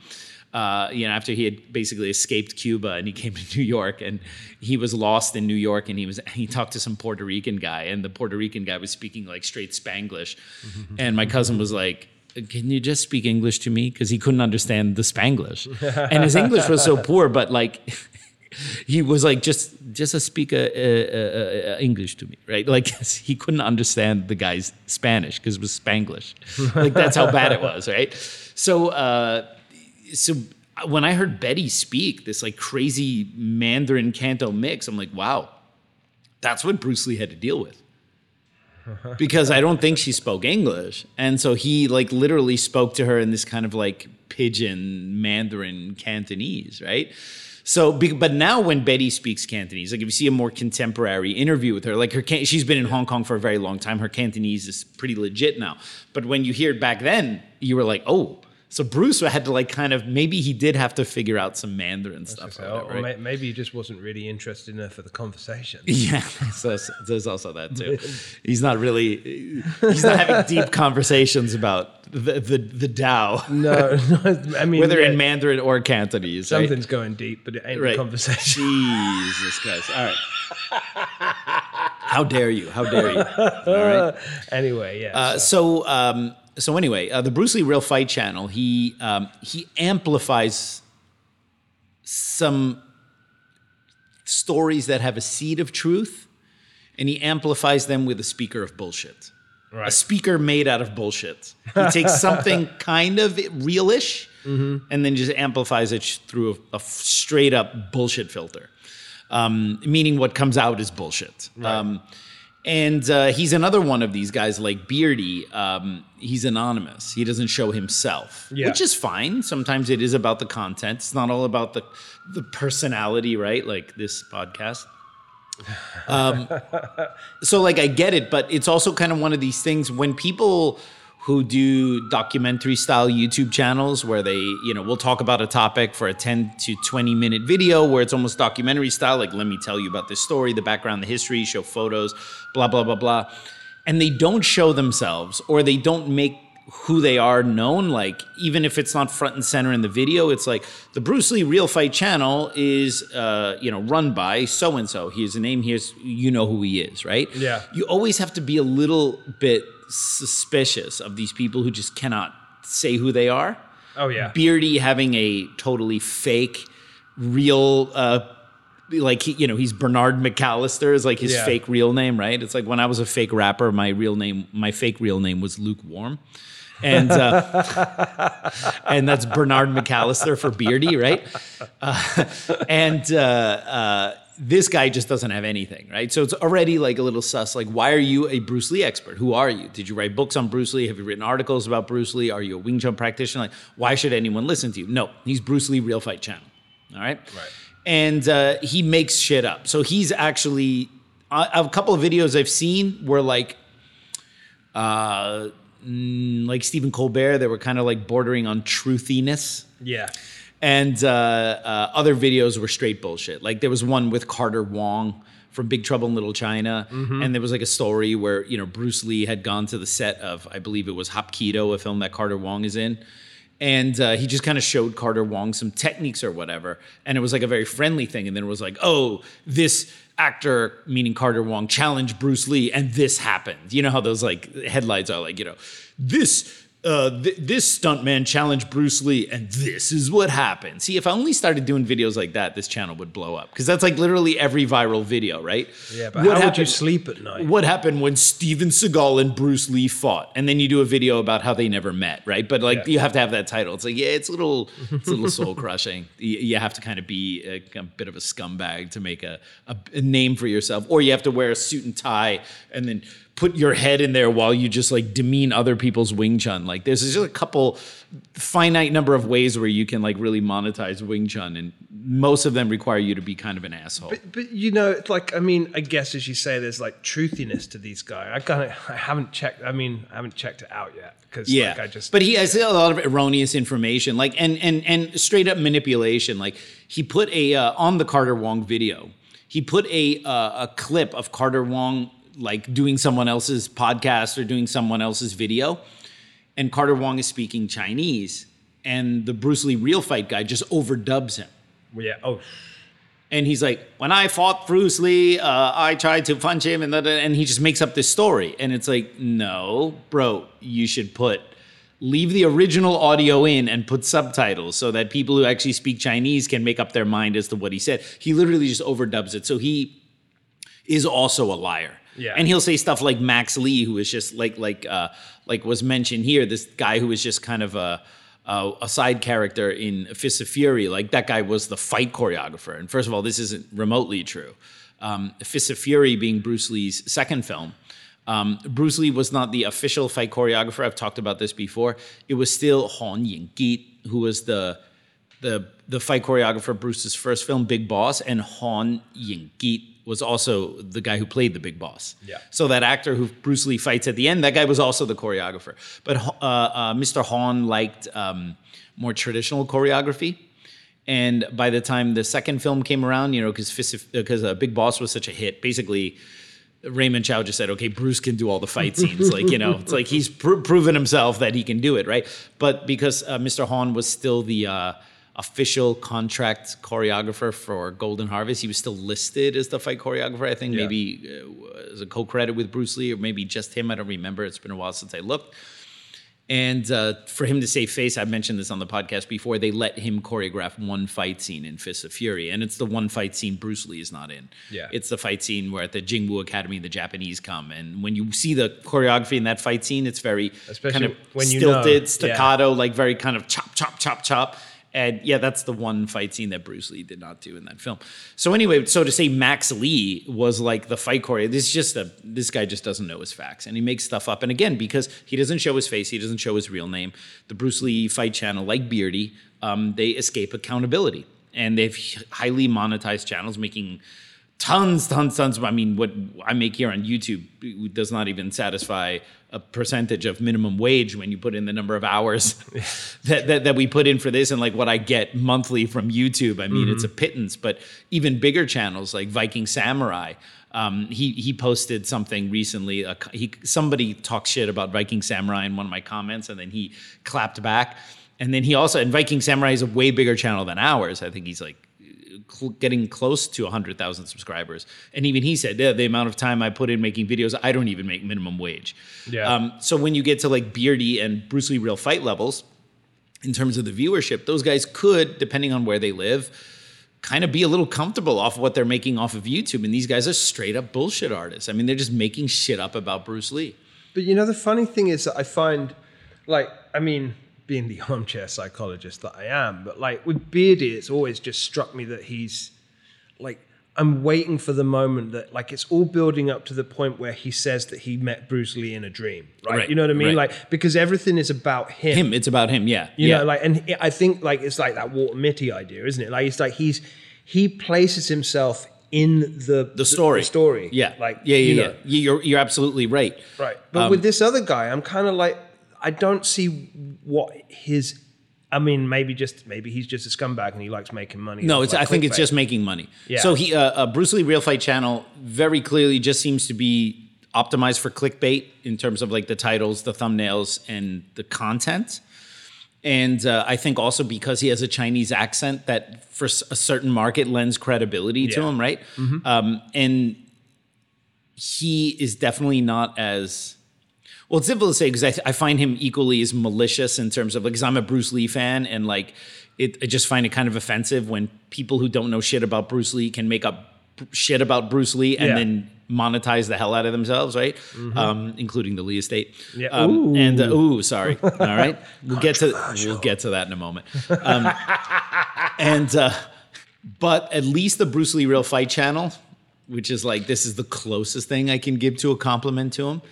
uh, you know, after he had basically escaped Cuba and he came to New York and he was lost in New York and he was he talked to some Puerto Rican guy and the Puerto Rican guy was speaking like straight Spanglish, and my cousin was like. Can you just speak English to me? Because he couldn't understand the Spanglish, and his English was so poor. But like, he was like, just just speak uh, uh, uh, uh, English to me, right? Like he couldn't understand the guy's Spanish because it was Spanglish. Like that's how bad it was, right? So. Uh, so uh, when I heard Betty speak this like crazy Mandarin Canto mix, I'm like, wow, that's what Bruce Lee had to deal with. because I don't think she spoke English. And so he like literally spoke to her in this kind of like pidgin Mandarin Cantonese, right? So, but now when Betty speaks Cantonese, like if you see a more contemporary interview with her, like her, she's been in Hong Kong for a very long time. Her Cantonese is pretty legit now. But when you hear it back then, you were like, oh, so Bruce had to like kind of maybe he did have to figure out some Mandarin stuff. or Or, whatever, right? maybe he just wasn't really interested enough for the conversation. Yeah, so there's also that too. He's not really, he's not having deep conversations about the the, the Tao, No, no, I mean, whether yeah, in Mandarin or Cantonese. right? something's going deep, but it ain't right. the conversation. Jesus Christ! All right. How dare you? How dare you? All right. anyway, yeah. Uh, so um, so anyway, uh, the Bruce Lee Real Fight channel, he um, he amplifies some stories that have a seed of truth, and he amplifies them with a speaker of bullshit. A speaker made out of bullshit. He takes something kind of realish Mm-hmm. and then just amplifies it through a straight up bullshit filter. Um, meaning what comes out is bullshit. Um, and uh, he's another one of these guys like Beardy. Um, he's anonymous. He doesn't show himself, Yeah. which is fine. Sometimes it is about the content. It's not all about the the personality, right? Like this podcast. Um, so like I get it, but it's also kind of one of these things when people who do documentary style YouTube channels where they, you know, we'll talk about a topic for a 10 to 20 minute video where it's almost documentary style, like let me tell you about this story, the background, the history, show photos, blah, blah, blah, blah. And they don't show themselves or they don't make who they are known like even if it's not front and center in the video it's like the bruce lee real fight channel is uh, you know run by so and so here's a name here's you know who he is right Yeah. you always have to be a little bit suspicious of these people who just cannot say who they are Oh, yeah. beardy having a totally fake real uh like he, you know he's Bernard McAllister is like his Yeah. fake real name, right? It's like when I was a fake rapper, my real name, my fake real name was Lukewarm, and uh, and that's Bernard McAllister for Beardy, right? Uh, and uh, uh, this guy just doesn't have anything, right? So it's already like a little sus. Like, why are you a Bruce Lee expert? Who are you? Did you write books on Bruce Lee? Have you written articles about Bruce Lee? Are you a Wing Chun practitioner? Like, why should anyone listen to you? No, he's Bruce Lee Real Fight Channel. All right. Right. And uh, he makes shit up. So he's actually uh, a couple of videos I've seen were like, uh, mm, like Stephen Colbert. They were kind of like bordering on truthiness Yeah. And uh, uh, other videos were straight bullshit. Like there was one with Carter Wong from Big Trouble in Little China, and there was like a story where you know Bruce Lee had gone to the set of I believe it was Hapkido, a film that Carter Wong is in. And uh, he just kind of showed Carter Wong some techniques or whatever. And it was like a very friendly thing. And then it was like, oh, this actor, meaning Carter Wong, challenged Bruce Lee, and this happened. You know how those like headlines are like, you know, this uh, th- this stuntman challenged Bruce Lee, and this is what happened. See, if I only started doing videos like that, this channel would blow up because that's like literally every viral video, right? Yeah, but how would you sleep at night? What happened when Steven Seagal and Bruce Lee fought, and then you do a video about how they never met, right? But like Yeah. you have to have that title. It's like yeah, it's a little, it's a little soul crushing. You, you have to kind of be a, a bit of a scumbag to make a, a, a name for yourself, or you have to wear a suit and tie and then put your head in there while you just like demean other people's Wing Chun. Like there's just a couple finite number of ways where you can like really monetize Wing Chun, and most of them require you to be kind of an asshole. But, but you know, it's like I mean, I guess as you say, there's like truthiness to these guys. I kind of, I haven't checked. I mean, I haven't checked it out yet because Yeah, like, I just. but he has a lot of erroneous information, like and and and straight up manipulation. Like he put a uh, on the Carter Wong video, he put a uh, a clip of Carter Wong like doing someone else's podcast or doing someone else's video, and Carter Wong is speaking Chinese, and the Bruce Lee real fight guy just overdubs him. yeah. Oh, And he's like, when I fought Bruce Lee, uh, I tried to punch him, and and he just makes up this story. And it's like, no, bro, you should put leave the original audio in and put subtitles so that people who actually speak Chinese can make up their mind as to what he said. He literally just overdubs it. So he is also a liar. Yeah. And he'll say stuff like Max Lee, who was just like like uh, like was mentioned here, this guy who was just kind of a a, a side character in Fist of Fury. Like that guy was the fight choreographer. And first of all, this isn't remotely true. Um, Fist of Fury being Bruce Lee's second film. Um, Bruce Lee was not the official fight choreographer. I've talked about this before. It was still Hon Ying-git, who was the the the fight choreographer Bruce's first film, Big Boss, and Han Ying-git was also the guy who played the Big Boss. Yeah. So that actor who Bruce Lee fights at the end, that guy was also the choreographer. But uh, uh, Mr. Han liked um, more traditional choreography. And by the time the second film came around, you know, because because uh, Big Boss was such a hit, basically Raymond Chow just said, "Okay, Bruce can do all the fight scenes." like you know, it's like he's pr- proven himself that he can do it, right? But because uh, Mr. Han was still the uh, official contract choreographer for Golden Harvest, he was still listed as the fight choreographer. I think Yeah. maybe uh, as a co-credit with Bruce Lee, or maybe just him. I don't remember. It's been a while since I looked. And uh, for him to save face, I mentioned this on the podcast before. They let him choreograph one fight scene in Fists of Fury, and it's the one fight scene Bruce Lee is not in. Yeah. it's the fight scene where at the Jingwu Academy the Japanese come, and when you see the choreography in that fight scene, it's very Especially kind of when you know, stilted, yeah. staccato, like very kind of chop, chop, chop, chop. And yeah, that's the one fight scene that Bruce Lee did not do in that film. So anyway, so to say Max Lee was like the fight choreo, this is just a this guy just doesn't know his facts and he makes stuff up. And again, because he doesn't show his face, he doesn't show his real name. The Bruce Lee fight channel, like Beardy, um, they escape accountability and they've highly monetized channels making tons, tons, tons. Of, I mean, what I make here on YouTube does not even satisfy a percentage of minimum wage when you put in the number of hours that, that, that we put in for this and like what I get monthly from YouTube. I mean, it's a pittance, but even bigger channels like Viking Samurai. Um, he he posted something recently. Uh, he somebody talked shit about Viking Samurai in one of my comments, and then he clapped back. And then he also and Viking Samurai is a way bigger channel than ours. I think he's like cl- getting close to 100,000 subscribers. And even he said, yeah, the amount of time I put in making videos, I don't even make minimum wage. Yeah. Um, so when you get to like Beardy and Bruce Lee Real Fight levels, in terms of the viewership, those guys could, depending on where they live, kind of be a little comfortable off of what they're making off of YouTube. And these guys are straight up bullshit artists. I mean, they're just making shit up about Bruce Lee. But you know, the funny thing is that I find, like, I mean, being the armchair psychologist that I am, but like with Beardy, it's always just struck me that he's like, I'm waiting for the moment that, like, it's all building up to the point where he says that he met Bruce Lee in a dream, right? Right, You know what I mean? right. Like, because everything is about him. Him, it's about him. Yeah. You yeah. know, like, and I think like it's like that Walter Mitty idea, isn't it? Like, it's like he's he places himself in the the story. the story, Yeah. like yeah, yeah, you yeah. Know. You're you're absolutely right. Right. But Um, with this other guy, I'm kind of like, I don't see what his. I mean, maybe just maybe he's just a scumbag and he likes making money. No, it's. like, I think it's just making money. Yeah. So he, uh, uh, Bruce Lee Real Fight Channel, very clearly just seems to be optimized for clickbait in terms of like the titles, the thumbnails, and the content. And uh, I think also because he has a Chinese accent, that for a certain market lends credibility to him, right? Um, and he is definitely not as well, it's difficult to say because I, I find him equally as malicious in terms of like, because I'm a Bruce Lee fan and like, it, I just find it kind of offensive when people who don't know shit about Bruce Lee can make up shit about Bruce Lee and Yeah. then monetize the hell out of themselves, right? Um, including the Lee estate. Yeah. Um, Ooh. and uh, ooh, sorry. All right, we'll get to we'll get to that in a moment. Um, and uh, but at least the Bruce Lee Real Fight channel, which is like this is the closest thing I can give to a compliment to him.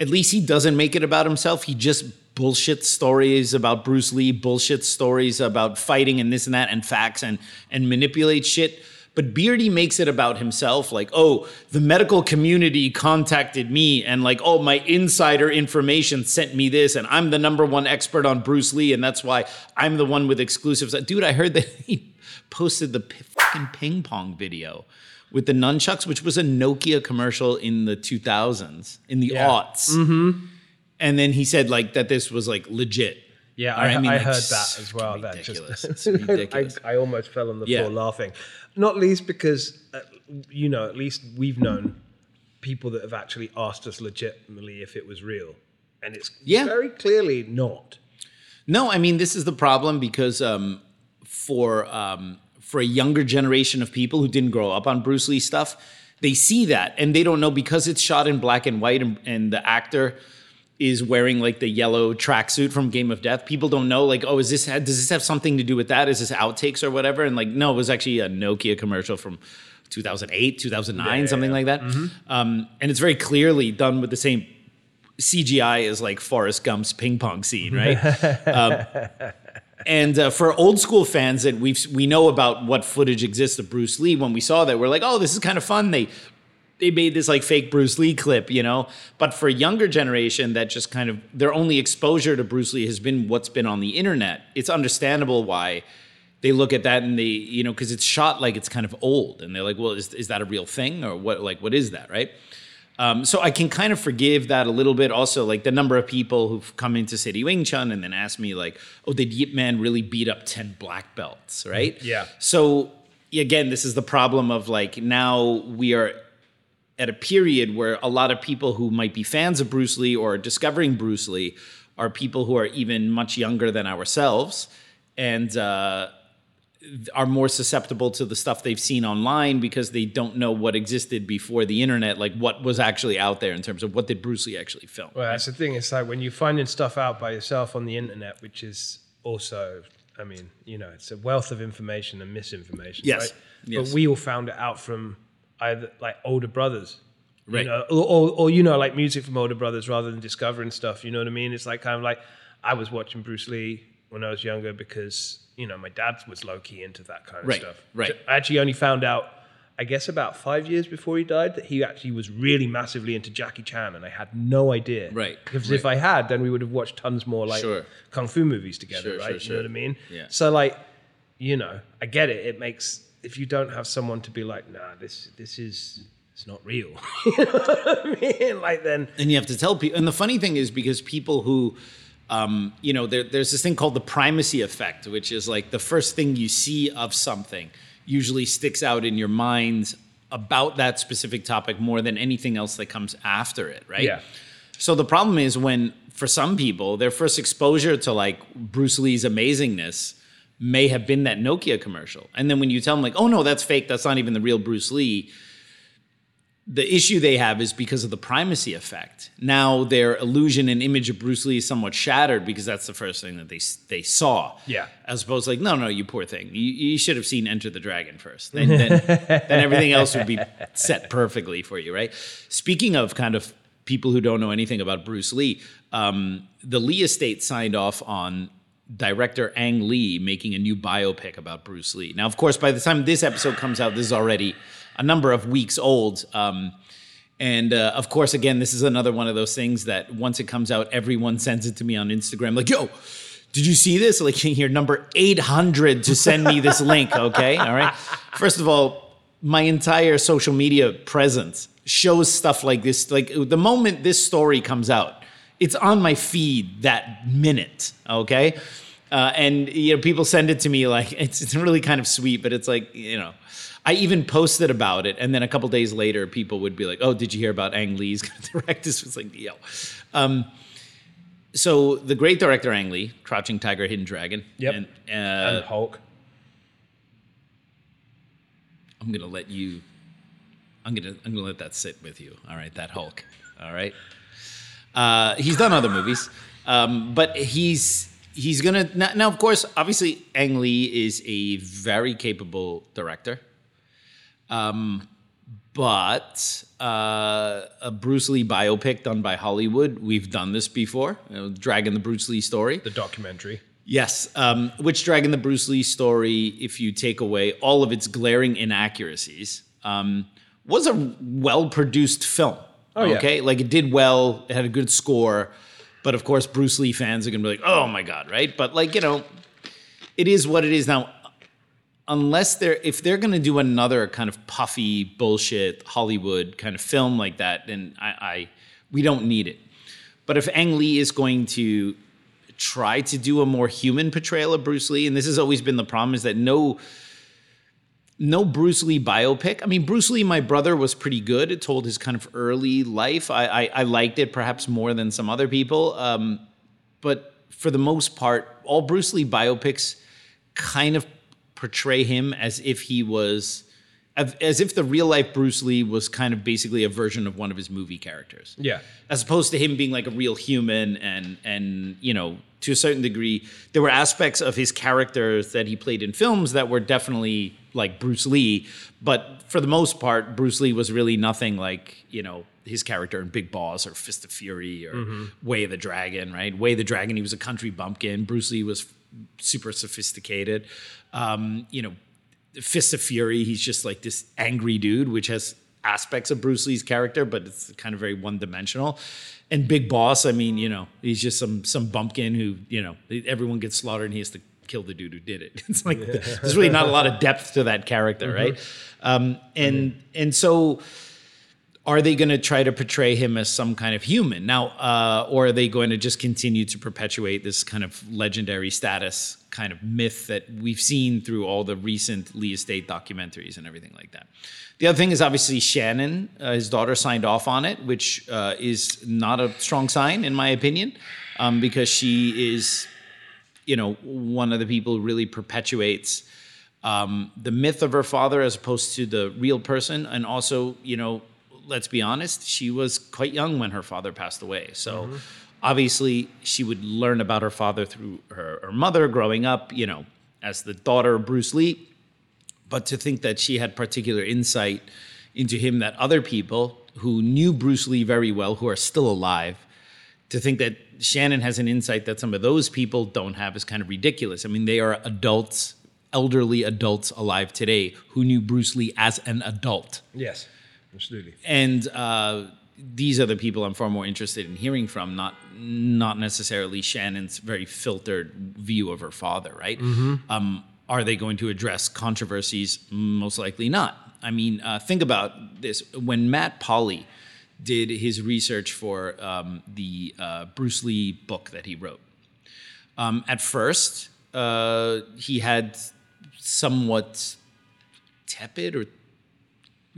At least he doesn't make it about himself. He just bullshit stories about Bruce Lee, bullshit stories about fighting and this and that and facts and and manipulate shit. But Beardy makes it about himself, like, oh, the medical community contacted me, and like, oh, my insider information sent me this, and I'm the number one expert on Bruce Lee, and that's why I'm the one with exclusives. Dude, I heard that he posted the fucking ping pong video with the nunchucks, which was a Nokia commercial in the 2000s, in the Yeah. aughts. Mm-hmm. And then he said like that this was like legit. Yeah, I, I mean, I heard that as well. That ridiculous. just It's ridiculous. I, I almost fell on the Yeah. floor laughing. Not least because, uh, you know, at least we've known people that have actually asked us legitimately if it was real, and it's Yeah. very clearly not. No, I mean this is the problem because um, for um, for a younger generation of people who didn't grow up on Bruce Lee stuff, they see that and they don't know because it's shot in black and white and, and the actor is wearing like the yellow tracksuit from Game of Death. People don't know like, oh, is this does this have something to do with that? Is this outtakes or whatever? And like, no, it was actually a Nokia commercial from 2008, 2009, Yeah, something yeah. like that. Um, and it's very clearly done with the same CGI as like Forrest Gump's ping pong scene, right? um, and uh, for old school fans that we we know about what footage exists of Bruce Lee, when we saw that, we're like, oh, this is kind of fun. They they made this like fake Bruce Lee clip, you know. But for a younger generation that just kind of their only exposure to Bruce Lee has been what's been on the internet. It's understandable why they look at that and they, you know, because it's shot like it's kind of old, and they're like, well, is is that a real thing or what? Like, what is that, right? Um, so I can kind of forgive that a little bit. Also, like the number of people who've come into City Wing Chun and then asked me, like, "Oh, did Yip Man really beat up ten black belts?" Right? Yeah. So again, this is the problem of like now we are at a period where a lot of people who might be fans of Bruce Lee or discovering Bruce Lee are people who are even much younger than ourselves and uh, are more susceptible to the stuff they've seen online because they don't know what existed before the internet, like what was actually out there in terms of what did Bruce Lee actually film. Well, that's the thing. It's like when you're finding stuff out by yourself on the internet, which is also, I mean, you know, it's a wealth of information and misinformation. Yes. Right? Yes. But we all found it out from either like older brothers. Right. You know, or, or, or, you know, like music from older brothers rather than discovering stuff. You know what I mean? It's like kind of like I was watching Bruce Lee when I was younger because, you know, my dad was low key into that kind of Right, stuff. right. I actually only found out, I guess, about five years before he died that he actually was really massively into Jackie Chan, and I had no idea. Right, Because right. if I had, then we would have watched tons more like Sure. kung fu movies together, Sure, right? sure, You know what I mean? Yeah. So like, you know, I get it. It makes if you don't have someone to be like, nah, this this is it's not real. you know what I mean? Like then, and you have to tell people. And the funny thing is because people who, um, you know, there, there's this thing called the primacy effect, which is like the first thing you see of something usually sticks out in your mind about that specific topic more than anything else that comes after it, right? Yeah. So the problem is when, for some people, their first exposure to like Bruce Lee's amazingness may have been that Nokia commercial, and then when you tell them like, "Oh no, that's fake. That's not even the real Bruce Lee," the issue they have is because of the primacy effect. Now their illusion and image of Bruce Lee is somewhat shattered because that's the first thing that they they saw. Yeah. As opposed to like, no, no, you poor thing. You, you should have seen Enter the Dragon first. Then, then, then everything else would be set perfectly for you, right? Speaking of kind of people who don't know anything about Bruce Lee, um, the Lee estate signed off on director Ang Lee making a new biopic about Bruce Lee. Now, of course, by the time this episode comes out, this is already a number of weeks old. Um, and uh, of course, again, this is another one of those things that once it comes out, everyone sends it to me on Instagram, like, yo, did you see this? Like, here, number 800 to send me this link, okay? All right. First of all, my entire social media presence shows stuff like this. Like, the moment this story comes out, it's on my feed that minute, okay? Uh, and you know, people send it to me like it's it's really kind of sweet, but it's like you know, I even posted about it, and then a couple days later, people would be like, "Oh, did you hear about Ang Lee's going to direct this?" It's like, yo. Um, so the great director Ang Lee, Crouching Tiger, Hidden Dragon. Yep. And, uh, and Hulk. I'm gonna let you. I'm gonna I'm gonna let that sit with you. All right, that Hulk. All right. Uh, he's done other movies, um, but he's he's gonna now, now. Of course, obviously, Ang Lee is a very capable director. Um, but uh, a Bruce Lee biopic done by Hollywood, we've done this before. You know, Dragon the Bruce Lee story. The documentary. Yes. Um, which Dragon the Bruce Lee story, if you take away all of its glaring inaccuracies, um, was a well produced film. Oh, yeah. okay. Like it did well, it had a good score. But of course, Bruce Lee fans are going to be like, oh my God, right? But like, you know, it is what it is. Now, unless they're, if they're going to do another kind of puffy bullshit Hollywood kind of film like that, then I, I we don't need it. But if Ang Lee is going to try to do a more human portrayal of Bruce Lee, and this has always been the problem, is that no no Bruce Lee biopic. I mean, Bruce Lee, my brother, was pretty good. It told his kind of early life. I I, I liked it perhaps more than some other people. Um, but for the most part, all Bruce Lee biopics kind of portray him as if he was as if the real life Bruce Lee was kind of basically a version of one of his movie characters. Yeah. as opposed to him being like a real human and and you know to a certain degree there were aspects of his characters that he played in films that were definitely like Bruce Lee but for the most part Bruce Lee was really nothing like you know his character in Big Boss or Fist of Fury or mm-hmm. Way of the Dragon right? Way of the Dragon he was a country bumpkin. Bruce Lee was super sophisticated um, you know Fist of Fury, he's just like this angry dude, which has aspects of Bruce Lee's character, but it's kind of very one dimensional. And Big Boss, I mean, you know, he's just some some bumpkin who, you know, everyone gets slaughtered and he has to kill the dude who did it. It's like there's really not a lot of depth to that character, right? Um, and and so are they going to try to portray him as some kind of human now, uh, or are they going to just continue to perpetuate this kind of legendary status kind of myth that we've seen through all the recent Lee Estate documentaries and everything like that? The other thing is obviously Shannon, uh, his daughter, signed off on it, which uh, is not a strong sign in my opinion, um, because she is, you know, one of the people who really perpetuates um, the myth of her father as opposed to the real person, and also, you know let's be honest, she was quite young when her father passed away. So Mm-hmm. obviously, she would learn about her father through her, her mother growing up, you know, as the daughter of Bruce Lee. But to think that she had particular insight into him that other people who knew Bruce Lee very well, who are still alive, to think that Shannon has an insight that some of those people don't have is kind of ridiculous. I mean, they are adults, elderly adults alive today who knew Bruce Lee as an adult Yes. Absolutely. and uh, these are the people I'm far more interested in hearing from, not not necessarily Shannon's very filtered view of her father. Right? Um, are they going to address controversies? Most likely not. I mean, uh, think about this. When Matt Polly did his research for um, the uh, Bruce Lee book that he wrote, um, at first uh, he had somewhat tepid or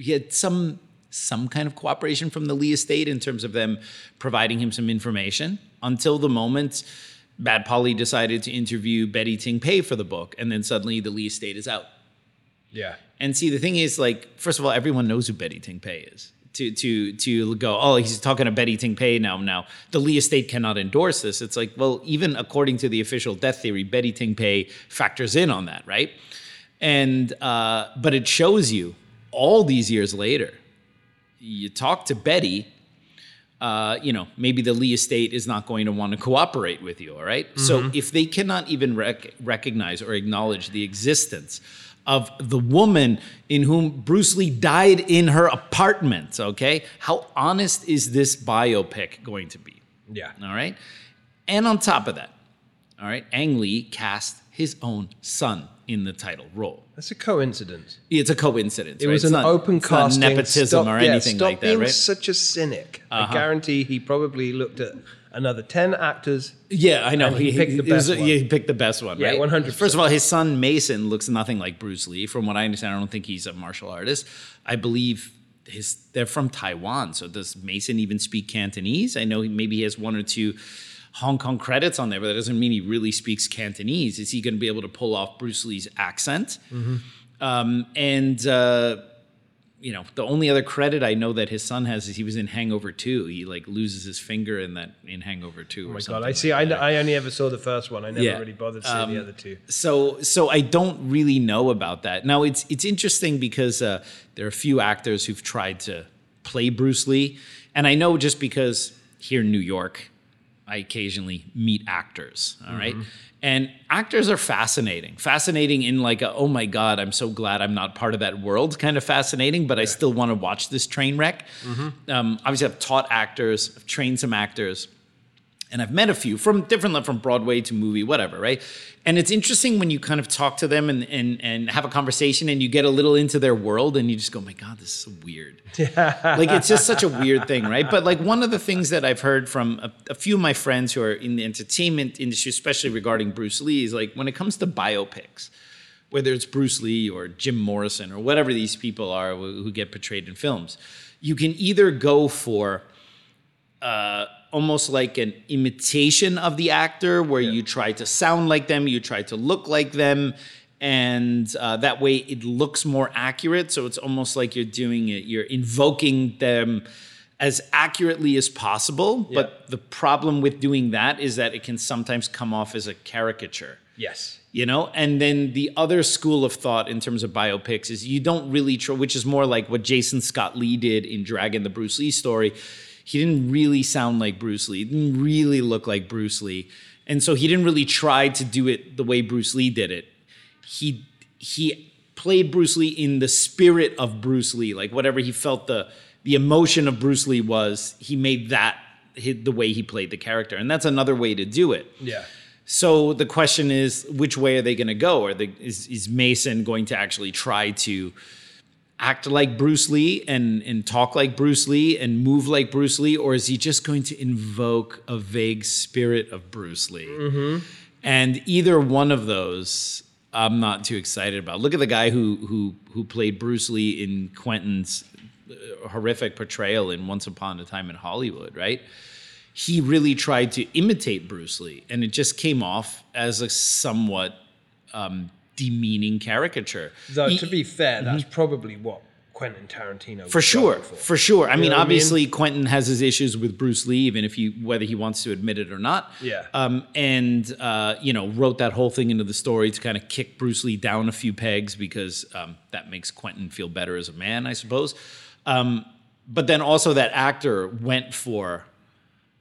he had some some kind of cooperation from the Lee estate in terms of them providing him some information until the moment Matt Polly decided to interview Betty Ting Pei for the book, and then suddenly the Lee estate is out. Yeah. And see, the thing is, like, first of all, everyone knows who Betty Ting Pei is. To to to go, oh, he's talking to Betty Ting Pei now. Now the Lee estate cannot endorse this. It's like, well, even according to the official death theory, Betty Ting Pei factors in on that, right? And uh, but it shows you all these years later, you talk to Betty. Uh, you know, maybe the Lee estate is not going to want to cooperate with you. All right? So if they cannot even rec- recognize or acknowledge the existence of the woman in whom Bruce Lee died in her apartment, okay, how honest is this biopic going to be? Yeah. All right. And on top of that, all right, Ang Lee cast his own son in the title role. That's a coincidence. It's a coincidence. It right? was It's an not- open casting. nepotism Stop- or yeah, anything like that, being right? such a cynic. Uh-huh. I guarantee he probably looked at another 10 actors. Yeah, I know. And he picked the it was- best one. He picked the best one, Yeah, right? 100%. First of all, his son Mason looks nothing like Bruce Lee. From what I understand, I don't think he's a martial artist. I believe his they're from Taiwan. So does Mason even speak Cantonese? I know he- maybe he has one or two Hong Kong credits on there, but that doesn't mean he really speaks Cantonese. Is he going to be able to pull off Bruce Lee's accent? Mm-hmm. Um, and uh, you know, the only other credit I know that his son has is he was in Hangover 2. He like loses his finger in that in Hangover 2 Oh my. God, I like see. I. I only ever saw the first one. I never Yeah. really bothered seeing Um, the other two. So so I don't really know about that. Now it's it's interesting because uh, there are a few actors who've tried to play Bruce Lee, and I know just because here in New York, I occasionally meet actors. All right. And actors are fascinating, fascinating in like a, oh my God, I'm so glad I'm not part of that world kind of fascinating, but I still want to watch this train wreck. Um, obviously, I've taught actors, I've trained some actors and I've met a few from different from Broadway to movie, whatever, right? And it's interesting when you kind of talk to them and and and have a conversation and you get a little into their world and you just go, "My God, this is so weird." like it's just such a weird thing, right? But like one of the things that I've heard from a, a few of my friends who are in the entertainment industry, especially regarding Bruce Lee, is like when it comes to biopics, whether it's Bruce Lee or Jim Morrison or whatever these people are who, who get portrayed in films, you can either go for uh, almost like an imitation of the actor, where you try to sound like them, you try to look like them, and uh, that way it looks more accurate. So it's almost like you're doing it, you're invoking them as accurately as possible. But the problem with doing that is that it can sometimes come off as a caricature Yes. you know and then the other school of thought in terms of biopics is you don't really try which is more like what jason scott lee did in dragon the bruce lee story he didn't really sound like bruce lee. He didn't really look like bruce lee. And so he didn't really try to do it the way bruce lee did it. He he played bruce lee in the spirit of bruce lee like whatever he felt the the emotion of bruce lee was he made that the way he played the character. And that's another way to do it. Yeah. so the question is, which way are they going to go? Are they, is, is Mason going to actually try to act like Bruce Lee and, and talk like Bruce Lee and move like Bruce Lee, or is he just going to invoke a vague spirit of Bruce Lee? And either one of those, I'm not too excited about. Look at the guy who who who played Bruce Lee in Quentin's uh, horrific portrayal in Once Upon a Time in Hollywood, right? he really tried to imitate Bruce Lee, and it just came off as a somewhat um, demeaning caricature. Though, He- to be fair, that's probably what Quentin Tarantino for was sure, for. for sure. I mean, know what I mean? obviously, Quentin has his issues with Bruce Lee, even if he whether he wants to admit it or not. Yeah. Um, and uh, you know, wrote that whole thing into the story to kind of kick Bruce Lee down a few pegs because um, that makes Quentin feel better as a man, I suppose. Um, but then also that actor went for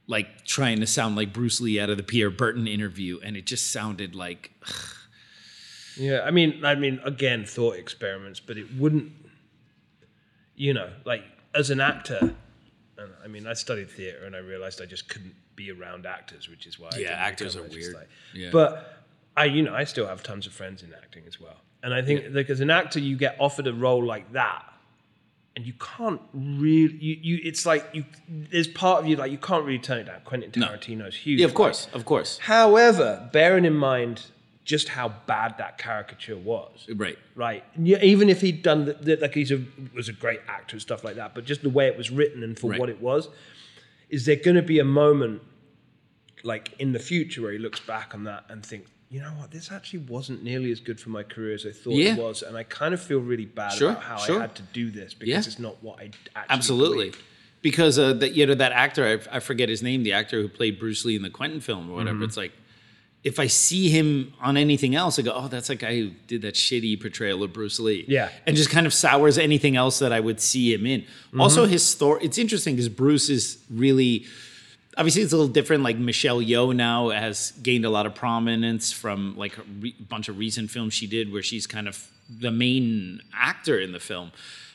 like trying to sound like Bruce Lee out of the Pierre Berton interview, and it just sounded like Yeah, I mean, I mean, again, thought experiments, but it wouldn't, you know, like as an actor. And I mean, I studied theater, and I realized I just couldn't be around actors, which is why. Yeah, actors are weird. like- Yeah. But I, you know, I still have tons of friends in acting as well. And I think like as an actor, you get offered a role like that, and you can't really, you, you, it's like you, there's part of you like you can't really turn it down. Quentin No. Tarantino's huge. Yeah, of course, of course. However, bearing in mind just how bad that caricature was, Right. right? Even if he'd done the, the, like he's a was a great actor and stuff like that, but just the way it was written and for Right. what it was, is there going to be a moment like in the future where he looks back on that and thinks, you know what, this actually wasn't nearly as good for my career as I thought Yeah. it was, and I kind of feel really bad Sure, about how sure. I had to do this because Yeah. it's not what I actually Absolutely. believed. Because uh, that you know that actor, I, I forget his name, the actor who played Bruce Lee in the Quentin film or whatever. Mm-hmm. It's like if I see him on anything else, I go, "Oh, that's that guy who did that shitty portrayal of Bruce Lee." Yeah. and just kind of sours anything else that I would see him in. Mm-hmm. Also, his story. It's interesting because Bruce is really. Obviously, it's a little different. Like Michelle Yeoh now has gained a lot of prominence from like a re- bunch of recent films she did, where she's kind of the main actor in the film.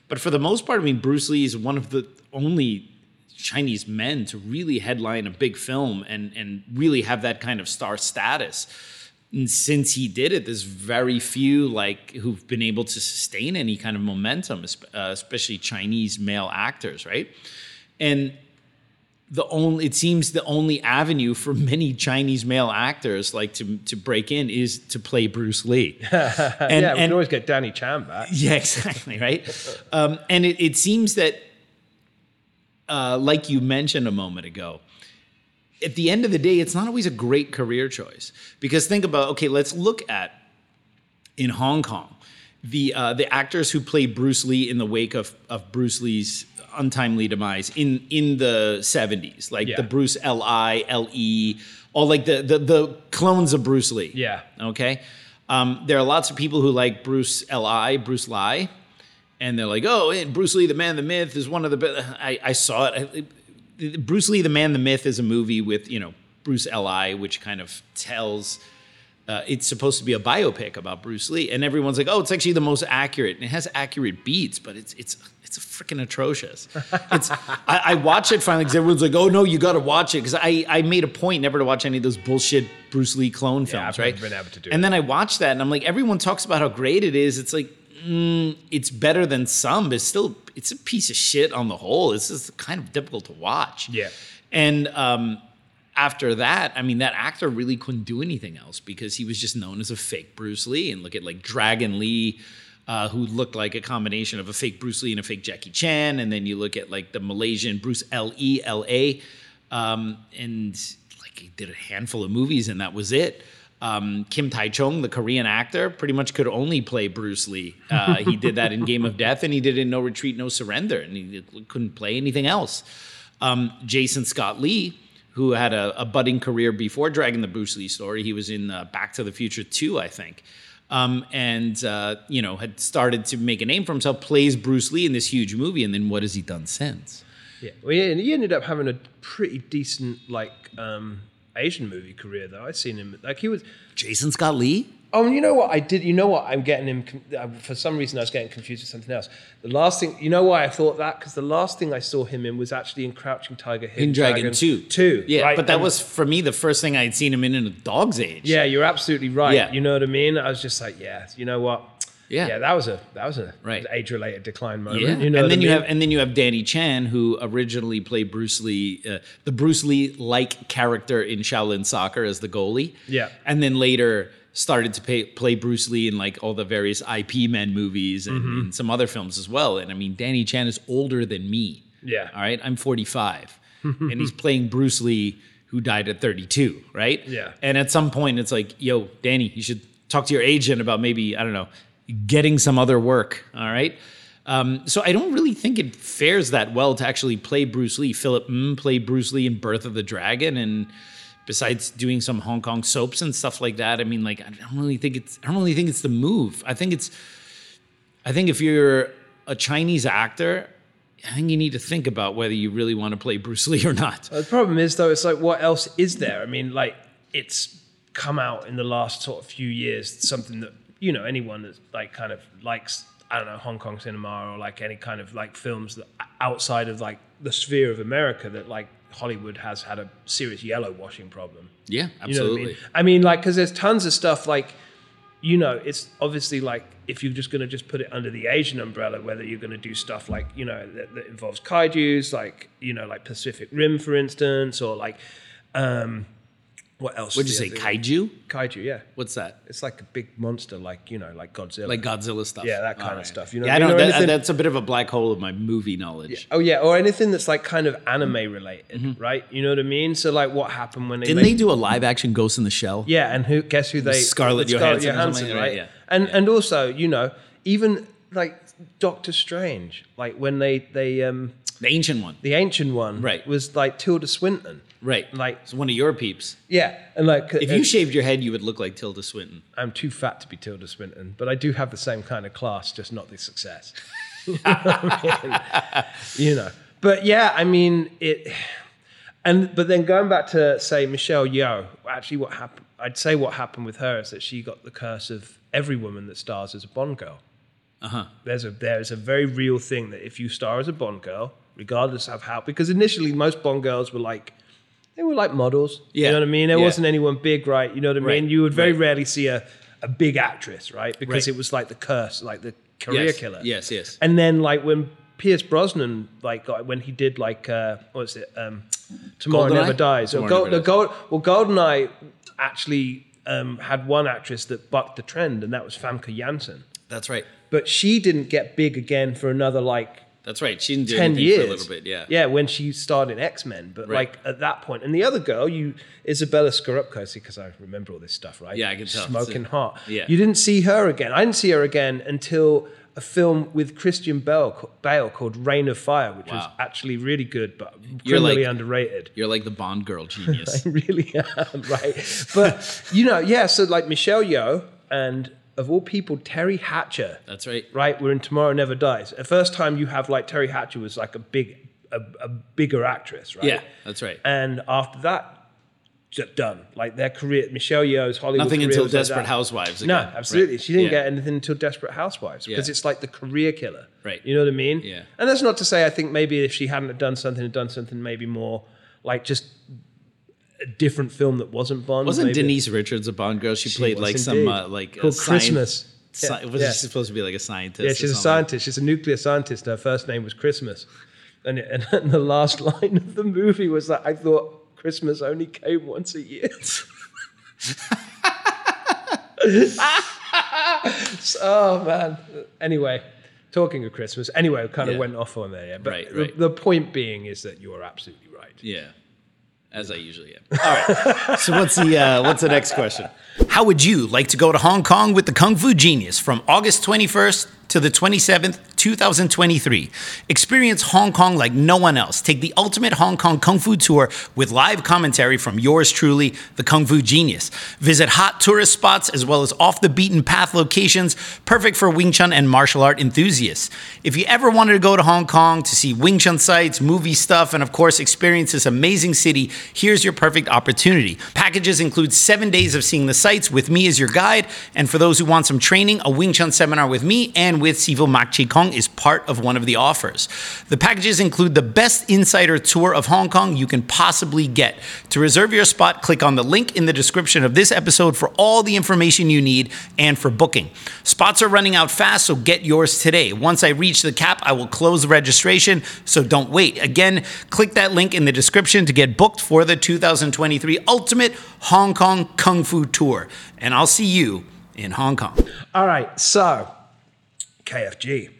But for the most part, I mean, Bruce Lee is one of the only Chinese men to really headline a big film and and really have that kind of star status. And since he did it, there's very few like who've been able to sustain any kind of momentum, uh, especially Chinese male actors, right? And the only it seems the only avenue for many Chinese male actors like to to break in is to play Bruce Lee. and, yeah, we and- can always get Danny Chan back. yeah, exactly, right? Um, and it, it seems that, uh, like you mentioned a moment ago, at the end of the day, it's not always a great career choice. Because think about, okay, let's look at in Hong Kong, the uh, the actors who played Bruce Lee in the wake of, of Bruce Lee's untimely demise in in the 70s, like Yeah. the Bruce L.I., L.E., all like the, the the clones of Bruce Lee. Yeah. Okay. Um, there are lots of people who like Bruce L.I., Bruce Lie, and they're like, oh, and Bruce Lee, the man, the myth, is one of the best. I, I saw it. I, Bruce Lee, the man, the myth is a movie with, you know, Bruce L.I., which kind of tells. Uh, it's supposed to be a biopic about Bruce Lee, and everyone's like, "Oh, it's actually the most accurate." And it has accurate beats, but it's it's it's freaking atrocious. It's I, I watch it finally because everyone's like, "Oh no, you got to watch it." Because I I made a point never to watch any of those bullshit Bruce Lee clone films, I've right? been able to do and it. then I watched that, and I'm like, everyone talks about how great it is. It's like mm, it's better than some, but it's still it's a piece of shit on the whole. It's just kind of difficult to watch. Yeah. And um, after that, I mean, that actor really couldn't do anything else because he was just known as a fake Bruce Lee. And look at like Dragon Lee, uh, who looked like a combination of a fake Bruce Lee and a fake Jackie Chan. And then you look at like the Malaysian Bruce L E L A, um, and like he did a handful of movies, and that was it. Um, Kim Tai Chung, the Korean actor, pretty much could only play Bruce Lee. Uh, he did that in Game of Death, and he did it in No Retreat, No Surrender, and he couldn't play anything else. Um, Jason Scott Lee, who had a, a budding career before Dragon the Bruce Lee story, he was in uh, Back to the Future 2, I think. Um, and uh, you know had started to make a name for himself, plays Bruce Lee in this huge movie, and then what has he done since? Yeah, well, yeah, and he ended up having a pretty decent like um, Asian movie career though. I've seen him like he was. Jason Scott Lee? Oh, you know what I did? You know what I'm getting him uh, for some reason. I was getting confused with something else. The last thing, you know why I thought that? Because the last thing I saw him in was actually in Crouching Tiger, Hidden In Dragon, 2. Two, Yeah, right? but that And- was for me the first thing I had seen him in in a dog's age. Yeah, you're absolutely right. Yeah. You know what I mean? I was just like, yeah, you know what? Yeah. yeah, that was a that was a Right. age related decline moment. Yeah, You know and then I you have and then you have Danny Chan, who originally played Bruce Lee, uh, the Bruce Lee like character in Shaolin Soccer as the goalie. Yeah. and then later started to pay, play Bruce Lee in like all the various Ip Man movies and, Mm-hmm. and some other films as well. And I mean, Danny Chan is older than me. Yeah. all right, I'm 45, and he's playing Bruce Lee, who died at 32. Right. Yeah. and at some point, it's like, yo, Danny, you should talk to your agent about maybe I don't know, getting some other work. All right. Um, so I don't really think it fares that well to actually play Bruce Lee. Philip Ng played Bruce Lee in Birth of the Dragon, and besides doing some Hong Kong soaps and stuff like that, I mean, like I don't really think it's I don't really think it's the move. I think it's I think if you're a Chinese actor, I think you need to think about whether you really want to play Bruce Lee or not. The problem is though, it's like what else is there? I mean, like it's come out in the last sort of few years, something that you know anyone that's like kind of likes I don't know Hong Kong cinema or like any kind of like films that outside of like the sphere of America that like Hollywood has had a serious yellow washing problem. Yeah, You know absolutely. I mean? I mean, like, because there's tons of stuff like, you know, it's obviously like if you're just going to just put it under the Asian umbrella, whether you're going to do stuff like, you know, that, that involves kaiju's, like, you know, like Pacific Rim, for instance, or like, um, what else? What'd you say, kaiju? Kaiju, yeah. What's that? It's like a big monster, like, you know, like Godzilla. Like Godzilla stuff. Yeah, that kind All of stuff, you know yeah, I I know mean? That, that's a bit of a black hole of my movie knowledge. Oh yeah, or anything that's like kind of anime related, right? You know what I mean? So like, what happened when they Mm-hmm. Didn't made, they do a live action Ghost in the Shell? Yeah, and who? Guess who they? Scarlett with Johansson or something, right? Yeah. And and also, you know, even like Doctor Strange, like when they they um The ancient one. the ancient one, Right. was like Tilda Swinton, Right. Like- it's one of your peeps. yeah, and like If you shaved your head, you would look like Tilda Swinton. I'm too fat to be Tilda Swinton, but I do have the same kind of class, just not the success. you know I mean? You know. But yeah, I mean it and but then going back to say Michelle Yeoh, actually what happened I'd say what happened with her is that she got the curse of every woman that stars as a Bond girl. Uh-huh. There's a there's a very real thing that if you star as a Bond girl, regardless of how because initially most Bond girls were like they were like models. Yeah. You know what I mean? There Yeah. wasn't anyone big, right? You know what I Right. mean? You would very Right. rarely see a, a big actress, right? Because Right. it was like the curse, like the career yes. killer. Yes, yes. And then like when Pierce Brosnan, like got, when he did like uh, what was it? Um, Tomorrow Goldeneye? Never Dies. Or Tomorrow Gold, Never Gold, well, Goldeneye actually um, had one actress that bucked the trend, and that was Famke Janssen. That's right. But she didn't get big again for another like That's right. She didn't do 10 years. for a little bit. Yeah. Yeah, when she starred in X Men. But Right. like at that point, and the other girl, you Izabella Scorupco, see, because I remember all this stuff, right? Yeah, I can tell. Smoking hot. Yeah. You didn't see her again. I didn't see her again until a film with Christian Bale, Bale called Reign of Fire, which was actually really good, but You're criminally like- underrated. You're like the Bond girl genius. I really am, right? But you know, yeah. So like Michelle Yeoh and of all people, Teri Hatcher That's right. right? We're in Tomorrow Never Dies. The first time you have like Teri Hatcher was like a big, a, a bigger actress, right? Yeah, that's right. And after that, done. Like their career, Michelle Yeoh's Hollywood. Nothing until like Desperate that. Housewives. No, absolutely. Right. She didn't Yeah. get anything until Desperate Housewives because Yeah. it's like the career killer. Right. You know what I mean? Yeah. And that's not to say I think maybe if she hadn't have done something, done something maybe more like just a different film that wasn't Bond. Wasn't maybe- Denise Richards a Bond girl? She, played was like some uh, like Called a Christmas. Sci- Yeah, was yeah. she supposed to be like a scientist? Yeah, she's a scientist. She's a nuclear scientist. Her first name was Christmas. And, it, and the last line of the movie was that I thought Christmas only came once a year. oh, man. Anyway, talking of Christmas. Anyway, kind of Yeah. went off on there. Yeah. But Right, the- The, point being is that you're absolutely right. Yeah, as I usually am. All right. so what's the uh, what's the next question? How would you like to go to Hong Kong with the Kung Fu Genius from August 21st to the 27th, 2023? Experience Hong Kong like no one else. Take the ultimate Hong Kong Kung Fu tour with live commentary from yours truly, the Kung Fu Genius. Visit hot tourist spots as well as off the beaten path locations, perfect for Wing Chun and martial art enthusiasts. If you ever wanted to go to Hong Kong to see Wing Chun sites, movie stuff, and of course experience this amazing city, here's your perfect opportunity. Packages include seven days of seeing the sights with me as your guide, and for those who want some training, a Wing Chun seminar with me and with Sifu Mak Chi Kong is part of one of the offers. The packages include the best insider tour of Hong Kong you can possibly get. To reserve your spot, click on the link in the description of this episode for all the information you need and for booking. Spots are running out fast, so get yours today. Once I reach the cap, I will close the registration, so don't wait. Again, click that link in the description to get booked for the 2023 Ultimate Hong Kong Kung Fu Tour. And I'll see you in Hong Kong. All right, so KFG.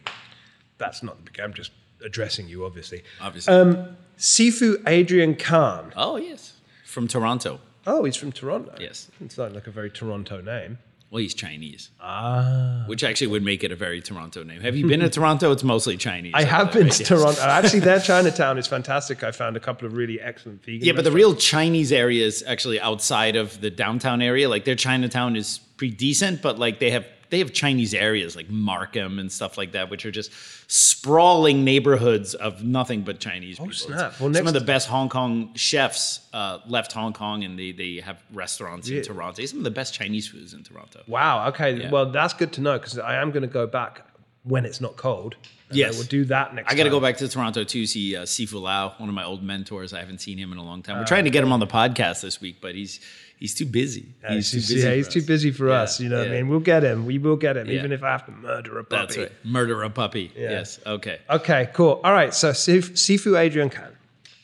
That's not the I'm just addressing you, obviously. Obviously. Um, Sifu Adrian Khan. oh, yes. From Toronto. Oh, he's from Toronto. Yes. It's not like a very Toronto name. Well, he's Chinese. Ah. Which actually would make it a very Toronto name. Have you been to Toronto? It's mostly Chinese. I have been to Toronto. Actually, their Chinatown is fantastic. I found a couple of really excellent vegan. Yeah, but the real Chinese area is actually outside of the downtown area. Like their Chinatown is pretty decent, but like they have they have Chinese areas like Markham and stuff like that, which are just sprawling neighborhoods of nothing but Chinese people. Oh, snap. Well, Some of the best Hong Kong chefs uh, left Hong Kong, and they they have restaurants Yeah. in Toronto. Some of the best Chinese foods in Toronto. Wow. Okay. Yeah. Well, that's good to know because I am going to go back when it's not cold. And Yes. we'll do that next. I got to go back to Toronto too. See uh, Sifu Lau, one of my old mentors. I haven't seen him in a long time. We're trying to get him on the podcast this week, but he's he's too busy. Yeah, he's too busy. yeah, for he's too us. busy for Yeah, us. You know what I mean? We'll get him. We will get him, Yeah. even if I have to murder a puppy. That's right. Murder a puppy. Yeah. Yes. Okay. Okay, cool. All right, so Sifu Adrian Khan.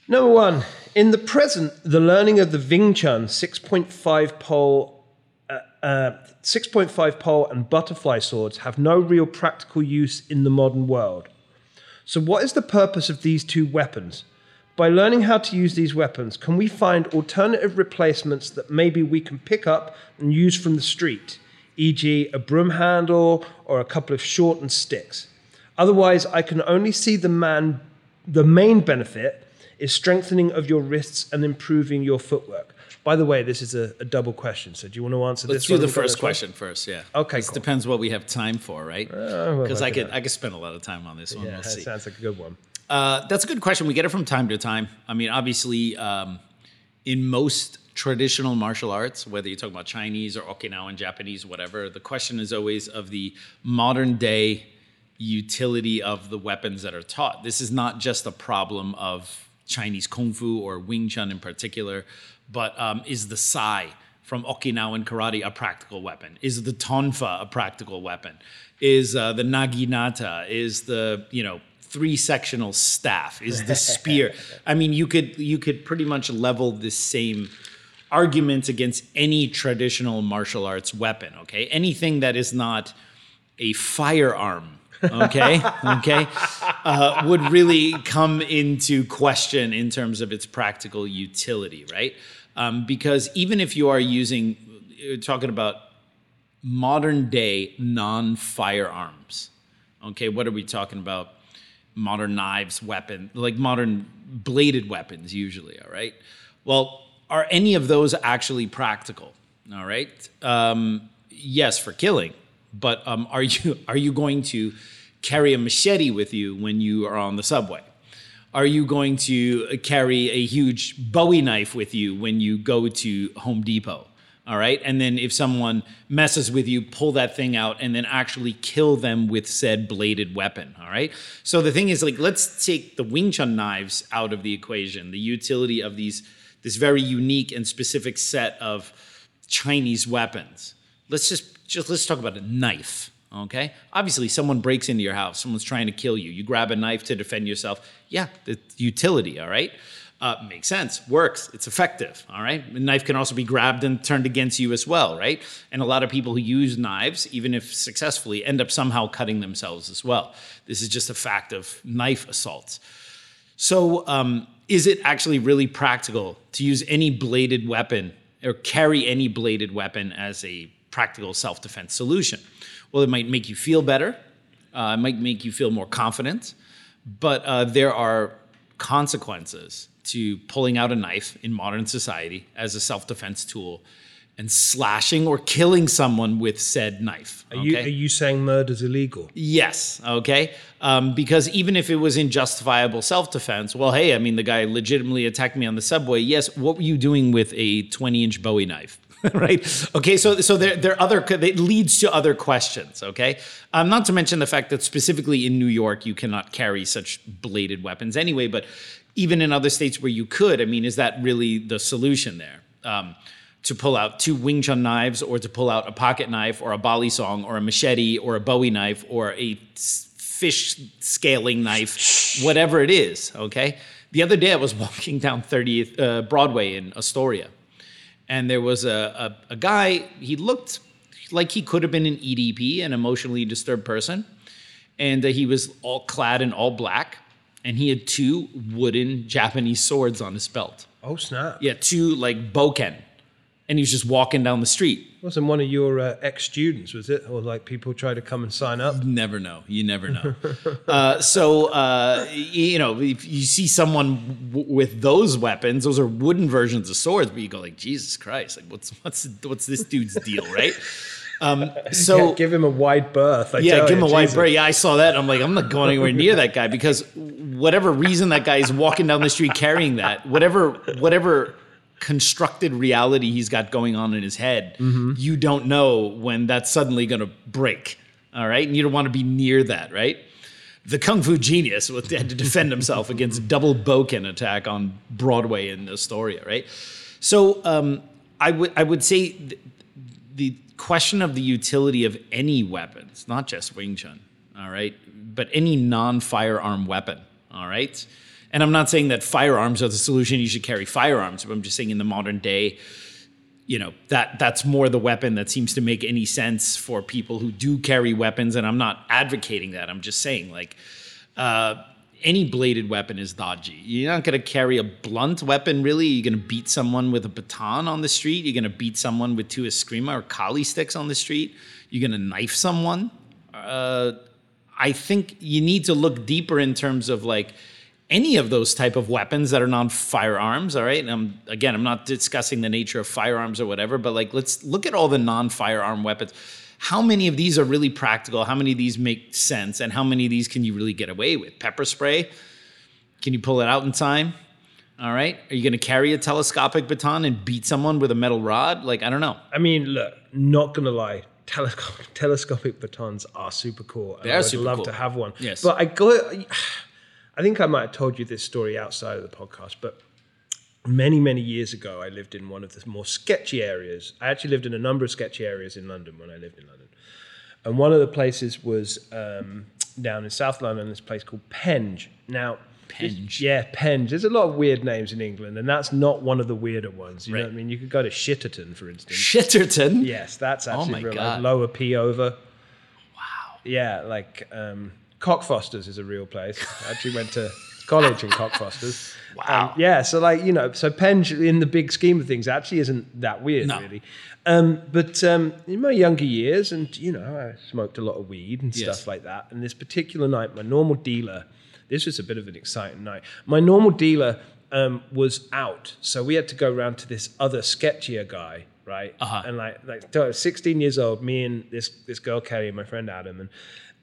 Number one, in the present, the learning of the Wing Chun 6.5 pole, uh, uh, 6.5 pole and butterfly swords have no real practical use in the modern world. So, what is the purpose of these two weapons? By learning how to use these weapons, can we find alternative replacements that maybe we can pick up and use from the street, e.g., a broom handle or a couple of shortened sticks? Otherwise, I can only see the man. The main benefit is strengthening of your wrists and improving your footwork. By the way, this is a, a double question. So, do you want to answer Let's this? do the first this one? question first. Yeah. Okay, This cool. depends what we have time for, right? Uh, because I look at could I could spend a lot of time on this one. Yeah, we'll that see. sounds like a good one. Uh, that's a good question. We get it from time to time. I mean, obviously, um, in most traditional martial arts, whether you're talking about Chinese or Okinawan, Japanese, whatever, the question is always of the modern day utility of the weapons that are taught. This is not just a problem of Chinese Kung Fu or Wing Chun in particular, but um, is the Sai from Okinawan karate a practical weapon? Is the Tonfa a practical weapon? Is uh, the Naginata? Is the, you know, three sectional staff? Is the spear? I mean, you could you could pretty much level the same arguments against any traditional martial arts weapon. Okay, anything that is not a firearm. Okay, okay, uh, would really come into question in terms of its practical utility, right? Um, because even if you are using, talking about modern day non firearms. Okay, what are we talking about? Modern knives, weapon, like modern bladed weapons, usually. All right. Well, are any of those actually practical? All right. Um, yes, for killing, but um, are you are you going to carry a machete with you when you are on the subway? Are you going to carry a huge Bowie knife with you when you go to Home Depot? All right. And then if someone messes with you, pull that thing out and then actually kill them with said bladed weapon. All right. So the thing is, like, let's take the Wing Chun knives out of the equation, the utility of these, this very unique and specific set of Chinese weapons. Let's just, just let's talk about a knife. Okay. Obviously, someone breaks into your house, someone's trying to kill you. You grab a knife to defend yourself. Yeah, the utility. All right. Uh, makes sense, works, it's effective. All right. A knife can also be grabbed and turned against you as well, right? And a lot of people who use knives, even if successfully, end up somehow cutting themselves as well. This is just a fact of knife assaults. So, um, is it actually really practical to use any bladed weapon or carry any bladed weapon as a practical self defense solution? Well, it might make you feel better, uh, it might make you feel more confident, but uh, there are consequences to pulling out a knife in modern society as a self defense tool and slashing or killing someone with said knife. Are you, are you saying murder's illegal? Yes. Okay. Um, because even if it was in justifiable self defense, well, hey, I mean, the guy legitimately attacked me on the subway. Yes. What were you doing with a 20 inch Bowie knife? right. Okay. So, so there, there are other, it leads to other questions. Okay. Um, not to mention the fact that specifically in New York, you cannot carry such bladed weapons anyway. But even in other states where you could, I mean, is that really the solution there? Um, to pull out two Wing Chun knives or to pull out a pocket knife or a balisong or a machete or a Bowie knife or a fish scaling knife, whatever it is, okay? The other day I was walking down 30th uh, Broadway in Astoria and there was a, a, a guy, he looked like he could have been an EDP, an emotionally disturbed person. And uh, he was all clad in all black and he had two wooden Japanese swords on his belt. Oh, snap. Yeah, two like bokken. And he was just walking down the street. Wasn't one of your uh, ex students, was it? Or like people try to come and sign up? Never know. You never know. uh, so, uh, you know, if you see someone w- with those weapons, those are wooden versions of swords, but you go like, Jesus Christ, like what's what's what's this dude's deal, right? Um, so Yeah, give him a wide berth. I yeah, give him you, a Jesus. bird. Yeah, I saw that. I'm like, I'm not going anywhere near that guy because whatever reason that guy is walking down the street carrying that, whatever whatever constructed reality he's got going on in his head, Mm-hmm. you don't know when that's suddenly going to break. All right. And you don't want to be near that, right? The Kung Fu genius had to defend himself against double Bokken attack on Broadway in Astoria, right? So um, I would I would say th- the question of the utility of any weapons, not just Wing Chun, all right, but any non-firearm weapon, all right. And I'm not saying that firearms are the solution. You should carry firearms, but I'm just saying in the modern day, you know that that's more the weapon that seems to make any sense for people who do carry weapons. And I'm not advocating that. I'm just saying like. Uh, any bladed weapon is dodgy. You're not going to carry a blunt weapon, really. You're going to beat someone with a baton on the street. You're going to beat someone with two eskrima or kali sticks on the street. You're going to knife someone. Uh, I think you need to look deeper in terms of like any of those type of weapons that are non-firearms. All right, and I'm, again, I'm not discussing the nature of firearms or whatever, but like let's look at all the non-firearm weapons how many of these are really practical? How many of these make sense? And how many of these can you really get away with? Pepper spray? Can you pull it out in time? All right. Are you going to carry a telescopic baton and beat someone with a metal rod? Like, I don't know. I mean, look, not gonna lie, tele- telescopic batons are super cool. They I are would super love cool. to have one. Yes. but I got. I think I might have told you this story outside of the podcast, but many many years ago, I lived in one of the more sketchy areas. I actually lived in a number of sketchy areas in London when I lived in London, and one of the places was um, down in South London. This place called Penge. Now. Penge. Yeah, Penge. There's a lot of weird names in England, and that's not one of the weirder ones. You know what I mean? You could go to Shitterton, for instance. Shitterton? Yes, that's actually Oh real. Like lower P over. Wow. Yeah, like um, Cockfosters is a real place. I actually went to college in Cockfosters. Wow. Um, yeah, so like you know, so Penge in the big scheme of things actually isn't that weird No. really. Um, but um, in my younger years, and you know, I smoked a lot of weed and Yes. stuff like that. And this particular night, my normal dealer, this was a bit of an exciting night. My normal dealer um, was out, so we had to go round to this other sketchier guy, right? Uh-huh. And like, like so I was 16 years old, me and this this girl Kelly and my friend Adam, and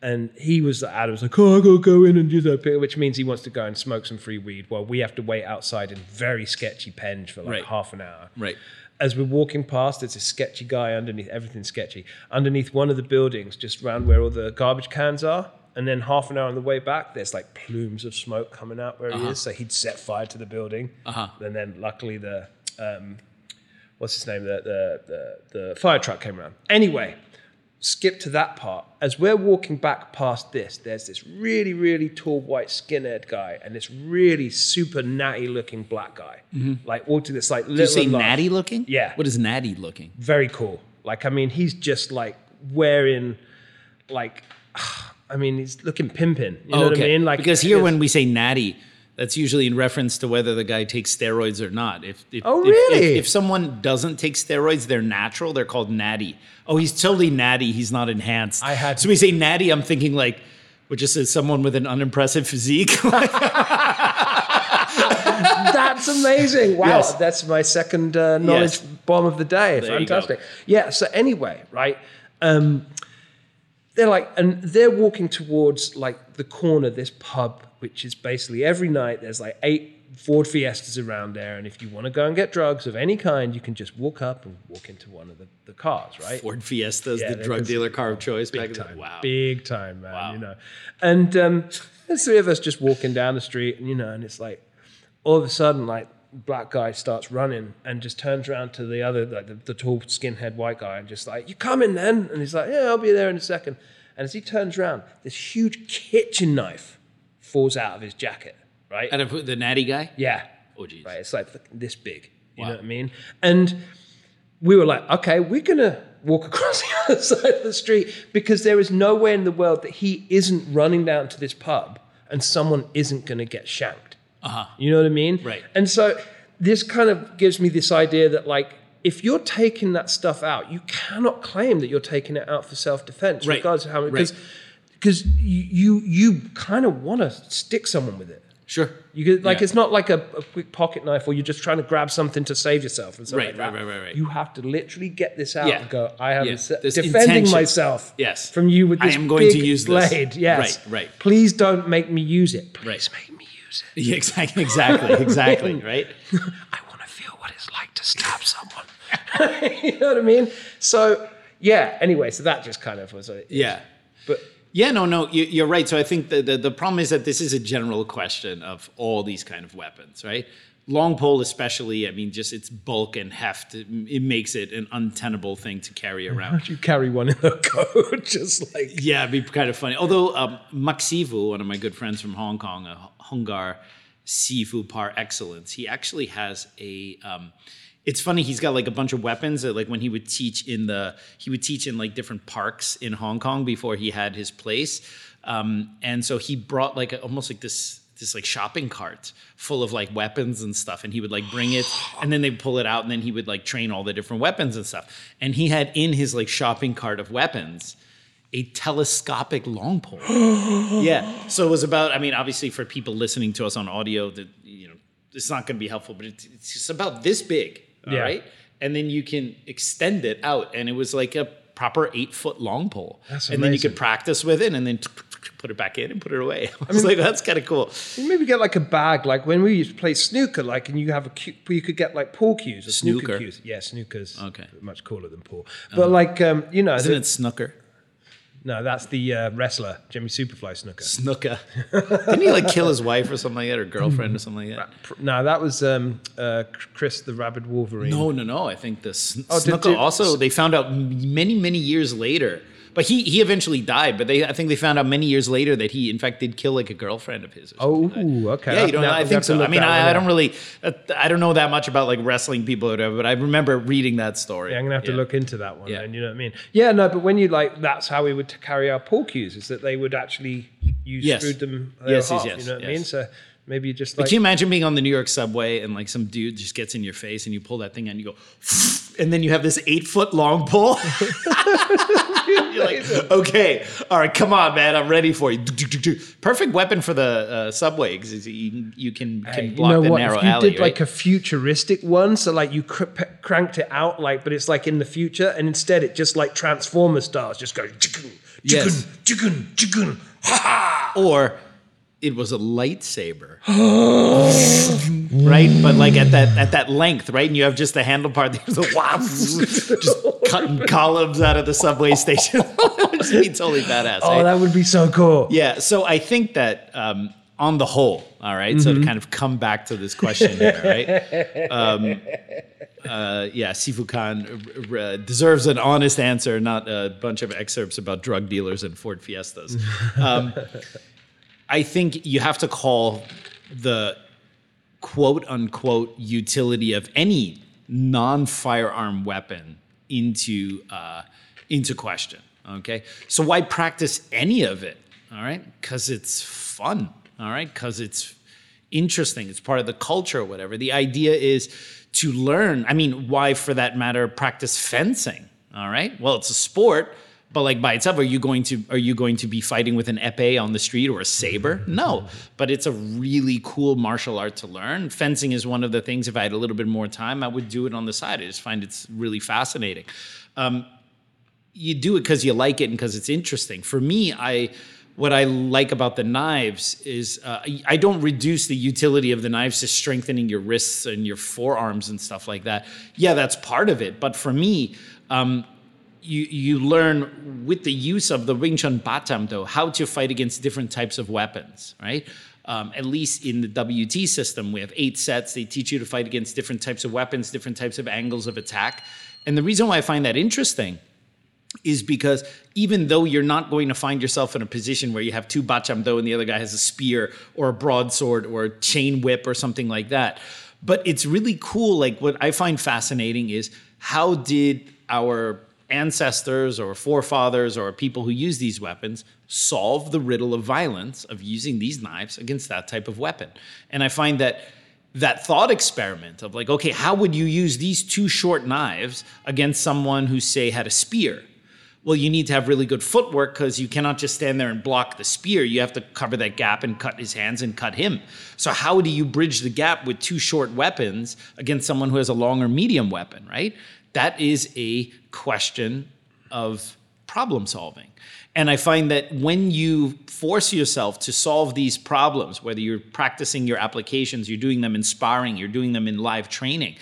and he was Adam was like, oh, I gotta go in and do that, bit," which means he wants to go and smoke some free weed while we have to wait outside in very sketchy penge for like Right. half an hour Right. as we're walking past, there's a sketchy guy underneath, everything's sketchy, underneath one of the buildings, just around where all the garbage cans are. And then half an hour on the way back, there's like plumes of smoke coming out where he is. So he'd set fire to the building. Uh-huh. And then luckily the, um, what's his name? The, the, the, the fire truck came around. Anyway, skip to that part. As we're walking back past this, there's this really, really tall white skinhead guy and this really super natty looking black guy. Like walking this like Mm-hmm. Did you say large. natty looking? Yeah. What is natty looking? Very cool. Like, I mean, he's just like wearing, like, I mean, he's looking pimping. You know what I mean? Like, because here when we say natty, that's usually in reference to whether the guy takes steroids or not. If, if Oh, if- if- really? If, someone doesn't take steroids, they're natural. They're called natty. Oh, he's totally natty. He's not enhanced. I had- so we say natty. I'm thinking like, which just says someone with an unimpressive physique. that's amazing. Wow, Yes. that's my second uh, knowledge Yes. bomb of the day. There. Fantastic. Yeah. So anyway, right? Um, they're like, and they're walking towards like the corner, this pub, which is basically every night. There's like eight Ford Fiestas around there, and if you want to go and get drugs of any kind, you can just walk up and walk into one of the, the cars, right? Ford Fiestas, Yeah, the drug dealer car of choice back big the time, Wow. big time, man. Wow. You know, and um, there's three of us just walking down the street, and you know, and it's like all of a sudden, like black guy starts running and just turns around to the other, like the, the tall skinhead white guy, and just like, "You coming then?" And he's like, "Yeah, I'll be there in a second. And as he turns around, this huge kitchen knife falls out of his jacket, right? And of the natty guy? Yeah. Oh, geez. Right. It's like this big. You know what I mean? And we were like, okay, we're gonna walk across the other side of the street because there is no way in the world that he isn't running down to this pub and someone isn't gonna get shanked. Uh-huh. You know what I mean? Right. And so this kind of gives me this idea that like if you're taking that stuff out, you cannot claim that you're taking it out for self-defense, Right. regardless of how Right. because because you you, you kind of want to stick someone with it. Sure. You could, like Yeah. it's not like a, a quick pocket knife or you're just trying to grab something to save yourself and stuff Right, like that. right, right, right, right. You have to literally get this out Yeah. and go. I am Yeah. se- This defending intention. myself. Yes. from you with I this am going to big use this. blade. Yes, Right, right. Please don't make me use it. Please Right. make me use it. Yeah, exactly. Exactly. Exactly. right. I want to feel what it's like to stab someone. you know what I mean? So yeah. Anyway, so that just kind of was a Yeah. But Yeah, no, no, you- you're right. So I think the, the the problem is that this is a general question of all these kind of weapons, right? Long pole, especially. I mean, just its bulk and heft, it, it makes it an untenable thing to carry around. you carry one in the coat, just like Yeah, it'd be kind of funny. Although um, Maxivu, one of my good friends from Hong Kong, a Hung Gar Sifu par excellence, he actually has a. Um, it's funny. He's got like a bunch of weapons. That, like when he would teach in the, he would teach in like different parks in Hong Kong before he had his place, um, and so he brought like a, almost like this this like shopping cart full of like weapons and stuff and he would like bring it and then they'd pull it out and then he would like train all the different weapons and stuff and he had in his like shopping cart of weapons a telescopic long pole. yeah. So it was about, I mean, obviously for people listening to us on audio, that you know, it's not going to be helpful, but it's, it's just about this big. all right, Yeah. And then you can extend it out. And it was like a proper eight foot long pole. That's and then you could practice with it and then put it back in and put it away. I was like, that's kind of cool. maybe get like a bag, like when we used to play snooker, like and you have a cue, you could get like pool cues or snooker, Snooker. cues. Yeah, snooker's Okay. much cooler than pool. But like um, you know, Isn't the- it snooker? No, that's the uh, wrestler Jimmy Superfly Snuka. Snuka. Didn't he like kill his wife or something like that or girlfriend or something like that? No, that was um, uh, Chris the Rabid Wolverine. No, no, no. I think the sn- Oh, did- did- also they found out many, many years later. But he he eventually died. But they I think they found out many years later that he in fact did kill like a girlfriend of his. Or Oh, like okay. Yeah, you don't. Now I think so. I mean, I, I don't really. uh, I don't know that much about like wrestling people or whatever. But I remember reading that story. Yeah, I'm gonna have to look into that one. Yeah. And you know what I mean? Yeah, no, but when you like, that's how we would carry our pool cues. Is that they would actually use Yes. screwed them Yes, yes, half, yes, You know what I mean? So maybe you just But like can you imagine being on the New York subway and like some dude just gets in your face and you pull that thing out and you go, and then you have this eight foot long pole. You're like, okay, all right, come on, man, I'm ready for you. Perfect weapon for the uh, subway because you, you can, can you block know the what? narrow If you alley. did right? like a futuristic one, so like you cr- p- cranked it out, like, but it's like in the future, and instead it just like Transformer stars, just go chicken, chicken, Yes. chicken, chicken, ha ha. or it was a lightsaber. right? But like at that at that length, right? And you have just the handle part, there's a wow, just cutting columns out of the subway station. Just be totally badass. Oh, right? that would be so cool. Yeah, so I think that um, on the whole, all right, so to kind of come back to this question here, right? Um, uh, yeah, Sifu Khan uh, uh, deserves an honest answer, not a bunch of excerpts about drug dealers and Ford Fiestas. Um, I think you have to call the quote unquote utility of any non firearm weapon into uh, into question. Okay, so why practice any of it? All right, because it's fun. All right, because it's interesting. It's part of the culture or whatever. The idea is to learn. I mean, why, for that matter, practice fencing? All right. Well, it's a sport, but like by itself, are you going to are you going to be fighting with an epee on the street or a saber? No. But it's a really cool martial art to learn. Fencing is one of the things. If I had a little bit more time, I would do it on the side. I just find it's really fascinating. Um, you do it because you like it and because it's interesting. For me, I what I like about the knives is uh, I- don't reduce the utility of the knives to strengthening your wrists and your forearms and stuff like that. Yeah, that's part of it, but for me. Um, you, you learn with the use of the Wing Chun Batam, though, how to fight against different types of weapons, right? Um, at least in the WT system, we have eight sets. They teach you to fight against different types of weapons, different types of angles of attack. And the reason why I find that interesting is because even though you're not going to find yourself in a position where you have two bachamdo and the other guy has a spear or a broadsword or a chain whip or something like that, but it's really cool. Like what I find fascinating is how did our ancestors or forefathers or people who use these weapons solve the riddle of violence of using these knives against that type of weapon? And I find that that thought experiment of like, okay, how would you use these two short knives against someone who, say, had a spear? Well, you need to have really good footwork because you cannot just stand there and block the spear. You have to cover that gap and cut his hands and cut him. So, how do you bridge the gap with two short weapons against someone who has a long or medium weapon, right? That is a question of problem solving. And I find that when you force yourself to solve these problems, whether you're practicing your applications, you're doing them in sparring, you're doing them in live training,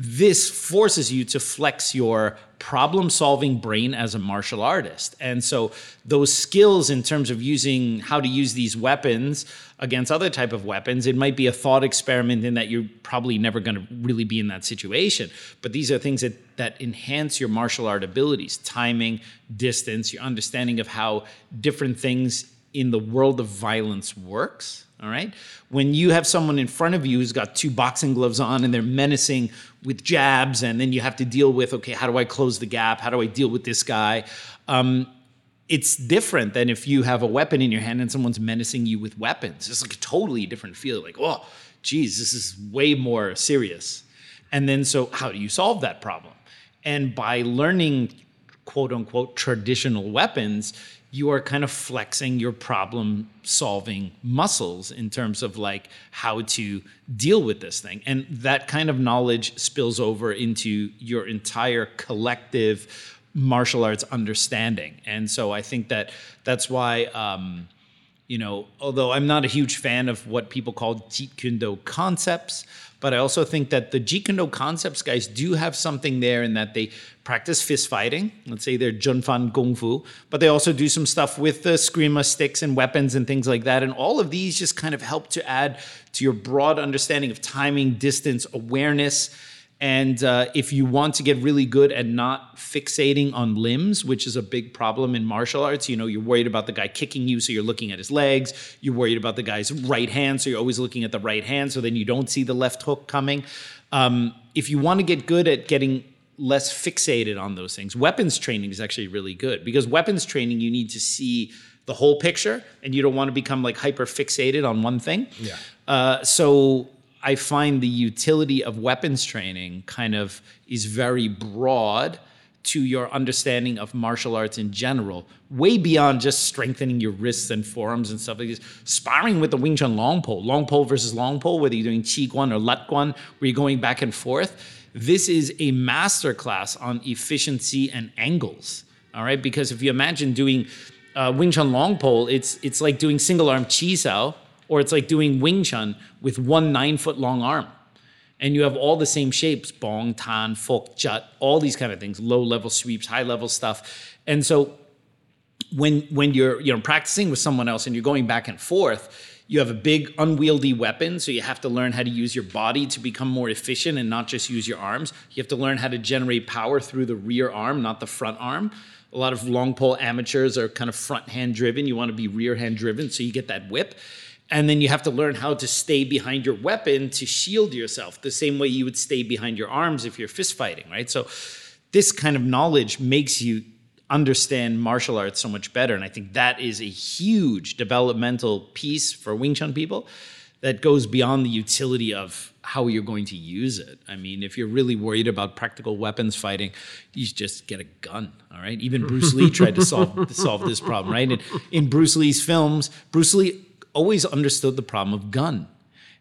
this forces you to flex your problem solving brain as a martial artist. And so those skills in terms of using how to use these weapons against other type of weapons, it might be a thought experiment in that you're probably never going to really be in that situation. But these are things that that enhance your martial art abilities, timing, distance, your understanding of how different things in the world of violence works. All right. When you have someone in front of you who's got two boxing gloves on and they're menacing with jabs, and then you have to deal with, okay, how do I close the gap? How do I deal with this guy? Um, it's different than if you have a weapon in your hand and someone's menacing you with weapons. It's like a totally different feel. Like, oh, geez, this is way more serious. And then, so how do you solve that problem? And by learning, quote unquote, traditional weapons, you are kind of flexing your problem solving muscles in terms of like how to deal with this thing. And that kind of knowledge spills over into your entire collective martial arts understanding. And so I think that that's why, um, you know, although I'm not a huge fan of what people call Jeet Kune Do concepts, but I also think that the Jeet concepts guys do have something there in that they practice fist fighting. Let's say they're Jun Fan Kung Fu, but they also do some stuff with the Eskrima sticks and weapons and things like that. And all of these just kind of help to add to your broad understanding of timing, distance, awareness and uh, if you want to get really good at not fixating on limbs, which is a big problem in martial arts, you know, you're worried about the guy kicking you, so you're looking at his legs. You're worried about the guy's right hand, so you're always looking at the right hand, so then you don't see the left hook coming. Um, if you want to get good at getting less fixated on those things, weapons training is actually really good because weapons training, you need to see the whole picture and you don't want to become like hyper fixated on one thing. Yeah. Uh, so I find the utility of weapons training kind of is very broad to your understanding of martial arts in general, way beyond just strengthening your wrists and forearms and stuff like this. Sparring with the Wing Chun long pole, long pole versus long pole, whether you're doing Chi Guan or Lat Guan, where you're going back and forth. This is a masterclass on efficiency and angles. All right, because if you imagine doing uh, Wing Chun long pole, it's it's like doing single arm Chi Sao or it's like doing Wing Chun with one nine foot long arm. And you have all the same shapes bong, tan, fok, jut, all these kind of things, low level sweeps, high level stuff. And so when when you're you know practicing with someone else and you're going back and forth, you have a big unwieldy weapon, so you have to learn how to use your body to become more efficient and not just use your arms. You have to learn how to generate power through the rear arm, not the front arm. A lot of long pole amateurs are kind of front hand driven. You want to be rear hand driven, so you get that whip and then you have to learn how to stay behind your weapon to shield yourself the same way you would stay behind your arms if you're fist fighting right so this kind of knowledge makes you understand martial arts so much better and i think that is a huge developmental piece for wing chun people that goes beyond the utility of how you're going to use it. I mean, if you're really worried about practical weapons fighting, you just get a gun. All right. Even Bruce Lee tried to solve solve this problem, right? And in Bruce Lee's films, Bruce Lee always understood the problem of gun.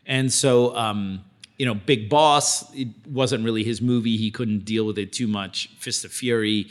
And so, um, you know, Big Boss, it wasn't really his movie. He couldn't deal with it too much. Fist of Fury,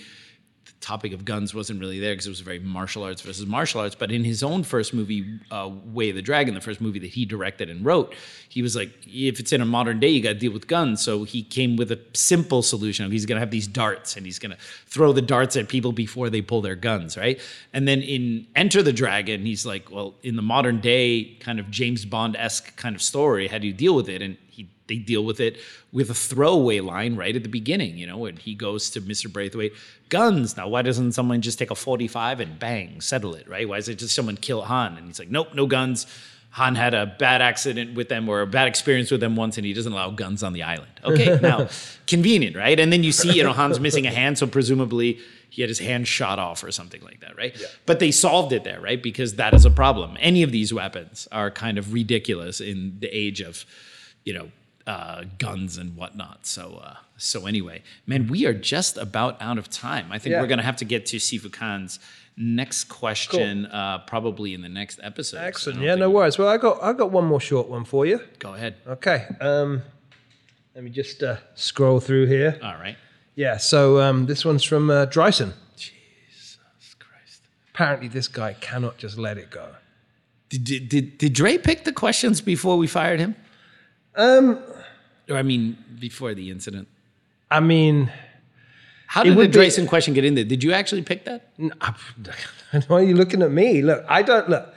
topic of guns wasn't really there because it was very martial arts versus martial arts. But in his own first movie, uh, Way of the Dragon, the first movie that he directed and wrote, he was like, if it's in a modern day, you got to deal with guns. So he came with a simple solution. He's going to have these darts and he's going to throw the darts at people before they pull their guns, right? And then in Enter the Dragon, he's like, well, in the modern day kind of James Bond esque kind of story, how do you deal with it? And he they deal with it with a throwaway line right at the beginning, you know, when he goes to Mr. Braithwaite, guns. Now, why doesn't someone just take a 45 and bang, settle it, right? Why is it just someone kill Han? And he's like, nope, no guns. Han had a bad accident with them or a bad experience with them once, and he doesn't allow guns on the island. Okay, now, convenient, right? And then you see, you know, Han's missing a hand, so presumably he had his hand shot off or something like that, right? Yeah. But they solved it there, right? Because that is a problem. Any of these weapons are kind of ridiculous in the age of, you know, uh, guns and whatnot. So, uh, so anyway, man, we are just about out of time. I think Yeah. we're gonna have to get to Sifu Khan's next question, uh, probably in the next episode. Excellent. Yeah, no worries. Well, I got I got one more short one for you. Go ahead. Okay. Um, let me just uh, scroll through here. All right. Yeah. So um, this one's from uh, Dryson. Jesus Christ. Apparently, this guy cannot just let it go. Did, did, did, did Dre pick the questions before we fired him? Um, Or I mean, before the incident? I mean, How did the would be- question get in there? Did you actually pick that? why are you looking at me? Look, I don't look.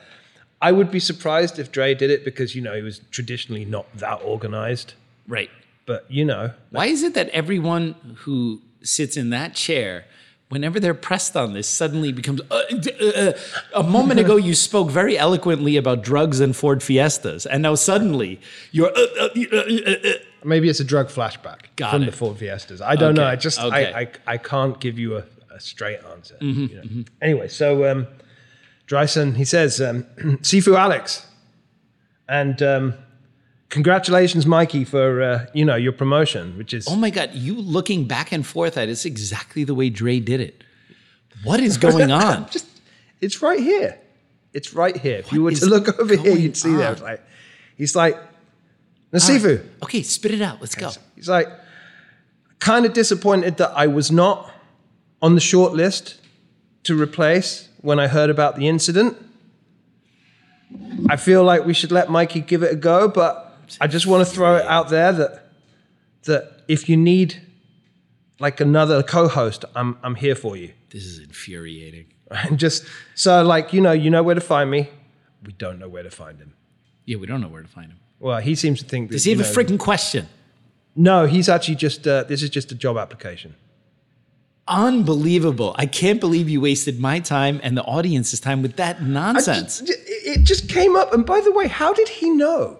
I would be surprised if Dre did it because you know he was traditionally not that organized. Right. But you know, Why is it that everyone who sits in that chair, whenever they're pressed on this, suddenly becomes. Uh, uh, uh, a moment ago, you spoke very eloquently about drugs and Ford Fiestas, and now suddenly you're. Uh, uh, uh, maybe it's a drug flashback Got from it. the Ford Fiestas. I don't know. I just okay. I, I I can't give you a, a straight answer. Mm-hmm, you know. Anyway, so um, Dryson he says um, Sifu Alex, and um, congratulations, Mikey, for uh, you know your promotion, which is oh my God, you looking back and forth at it's exactly the way Dre did it. What is going on? just it's right here. It's right here. If you were to look over here, you'd see on? It's like he's like Nasifu. Okay, spit it out. Let's go. He's like kind of disappointed that I was not on the short list to replace when I heard about the incident. I feel like we should let Mikey give it a go, but I just want to throw it out there that that if you need like another co-host, I'm I'm here for you. This is infuriating. And just so like you know, you know where to find me. We don't know where to find him. Yeah, we don't know where to find him. Well, he seems to think that, Does he have you a know- freaking question? No, he's actually just. Uh, this is just a job application. Unbelievable. I can't believe you wasted my time and the audience's time with that nonsense. just- it just came up. And by the way, how did he know?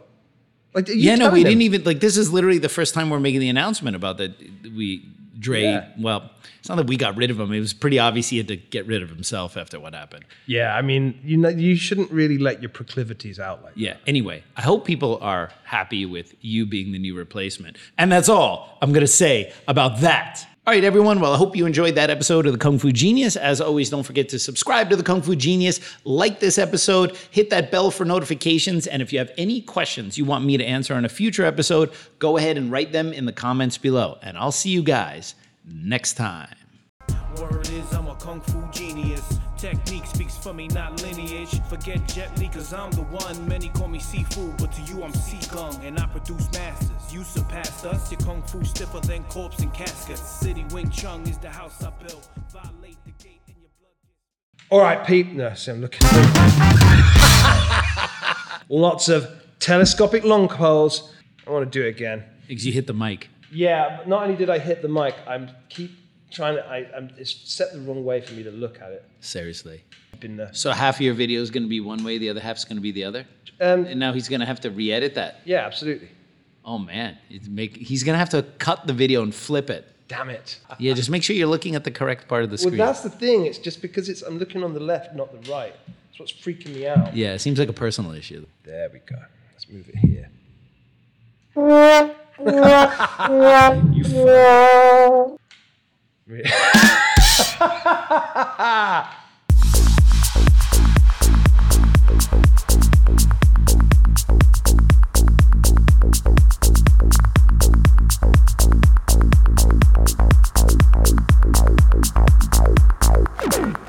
Like, you yeah, no, we him? didn't even like this is literally the first time we're making the announcement about that we Dre Yeah. well, it's not that we got rid of him. It was pretty obvious he had to get rid of himself after what happened. Yeah, I mean, you know, you shouldn't really let your proclivities out like. Yeah. Anyway, I hope people are happy with you being the new replacement. And that's all I'm going to say about that. All right, everyone. Well, I hope you enjoyed that episode of the Kung Fu Genius. As always, don't forget to subscribe to the Kung Fu Genius, like this episode, hit that bell for notifications. And if you have any questions you want me to answer on a future episode, go ahead and write them in the comments below. And I'll see you guys next time. Word is I'm a kung fu genius. Technique speaks for me, not lineage. Forget Jet Li, cause I'm the one. Many call me Sifu, but to you I'm sea gung. And I produce masters. You surpassed us. Your kung fu stiffer than corpse and caskets. City Wing Chun is the house I built. Violate the gate and your blood gets. All right, peep No, I'm looking. Lots of telescopic long poles. I want to do it again. Because you hit the mic. Yeah, but not only did I hit the mic, I'm keep trying to. I, I'm it's set the wrong way for me to look at it. Seriously. Been uh, So half of your video is going to be one way, the other half's going to be the other? um, And now he's going to have to re-edit that. yeah, absolutely. Oh man, it's make, he's going to have to cut the video and flip it. Damn it. Yeah, just make sure you're looking at the correct part of the screen. Well, that's the thing. It's just because it's I'm looking on the left, not the right. That's what's freaking me out. yeah, it seems like a personal issue. There we go. Let's move it here. you fuck. you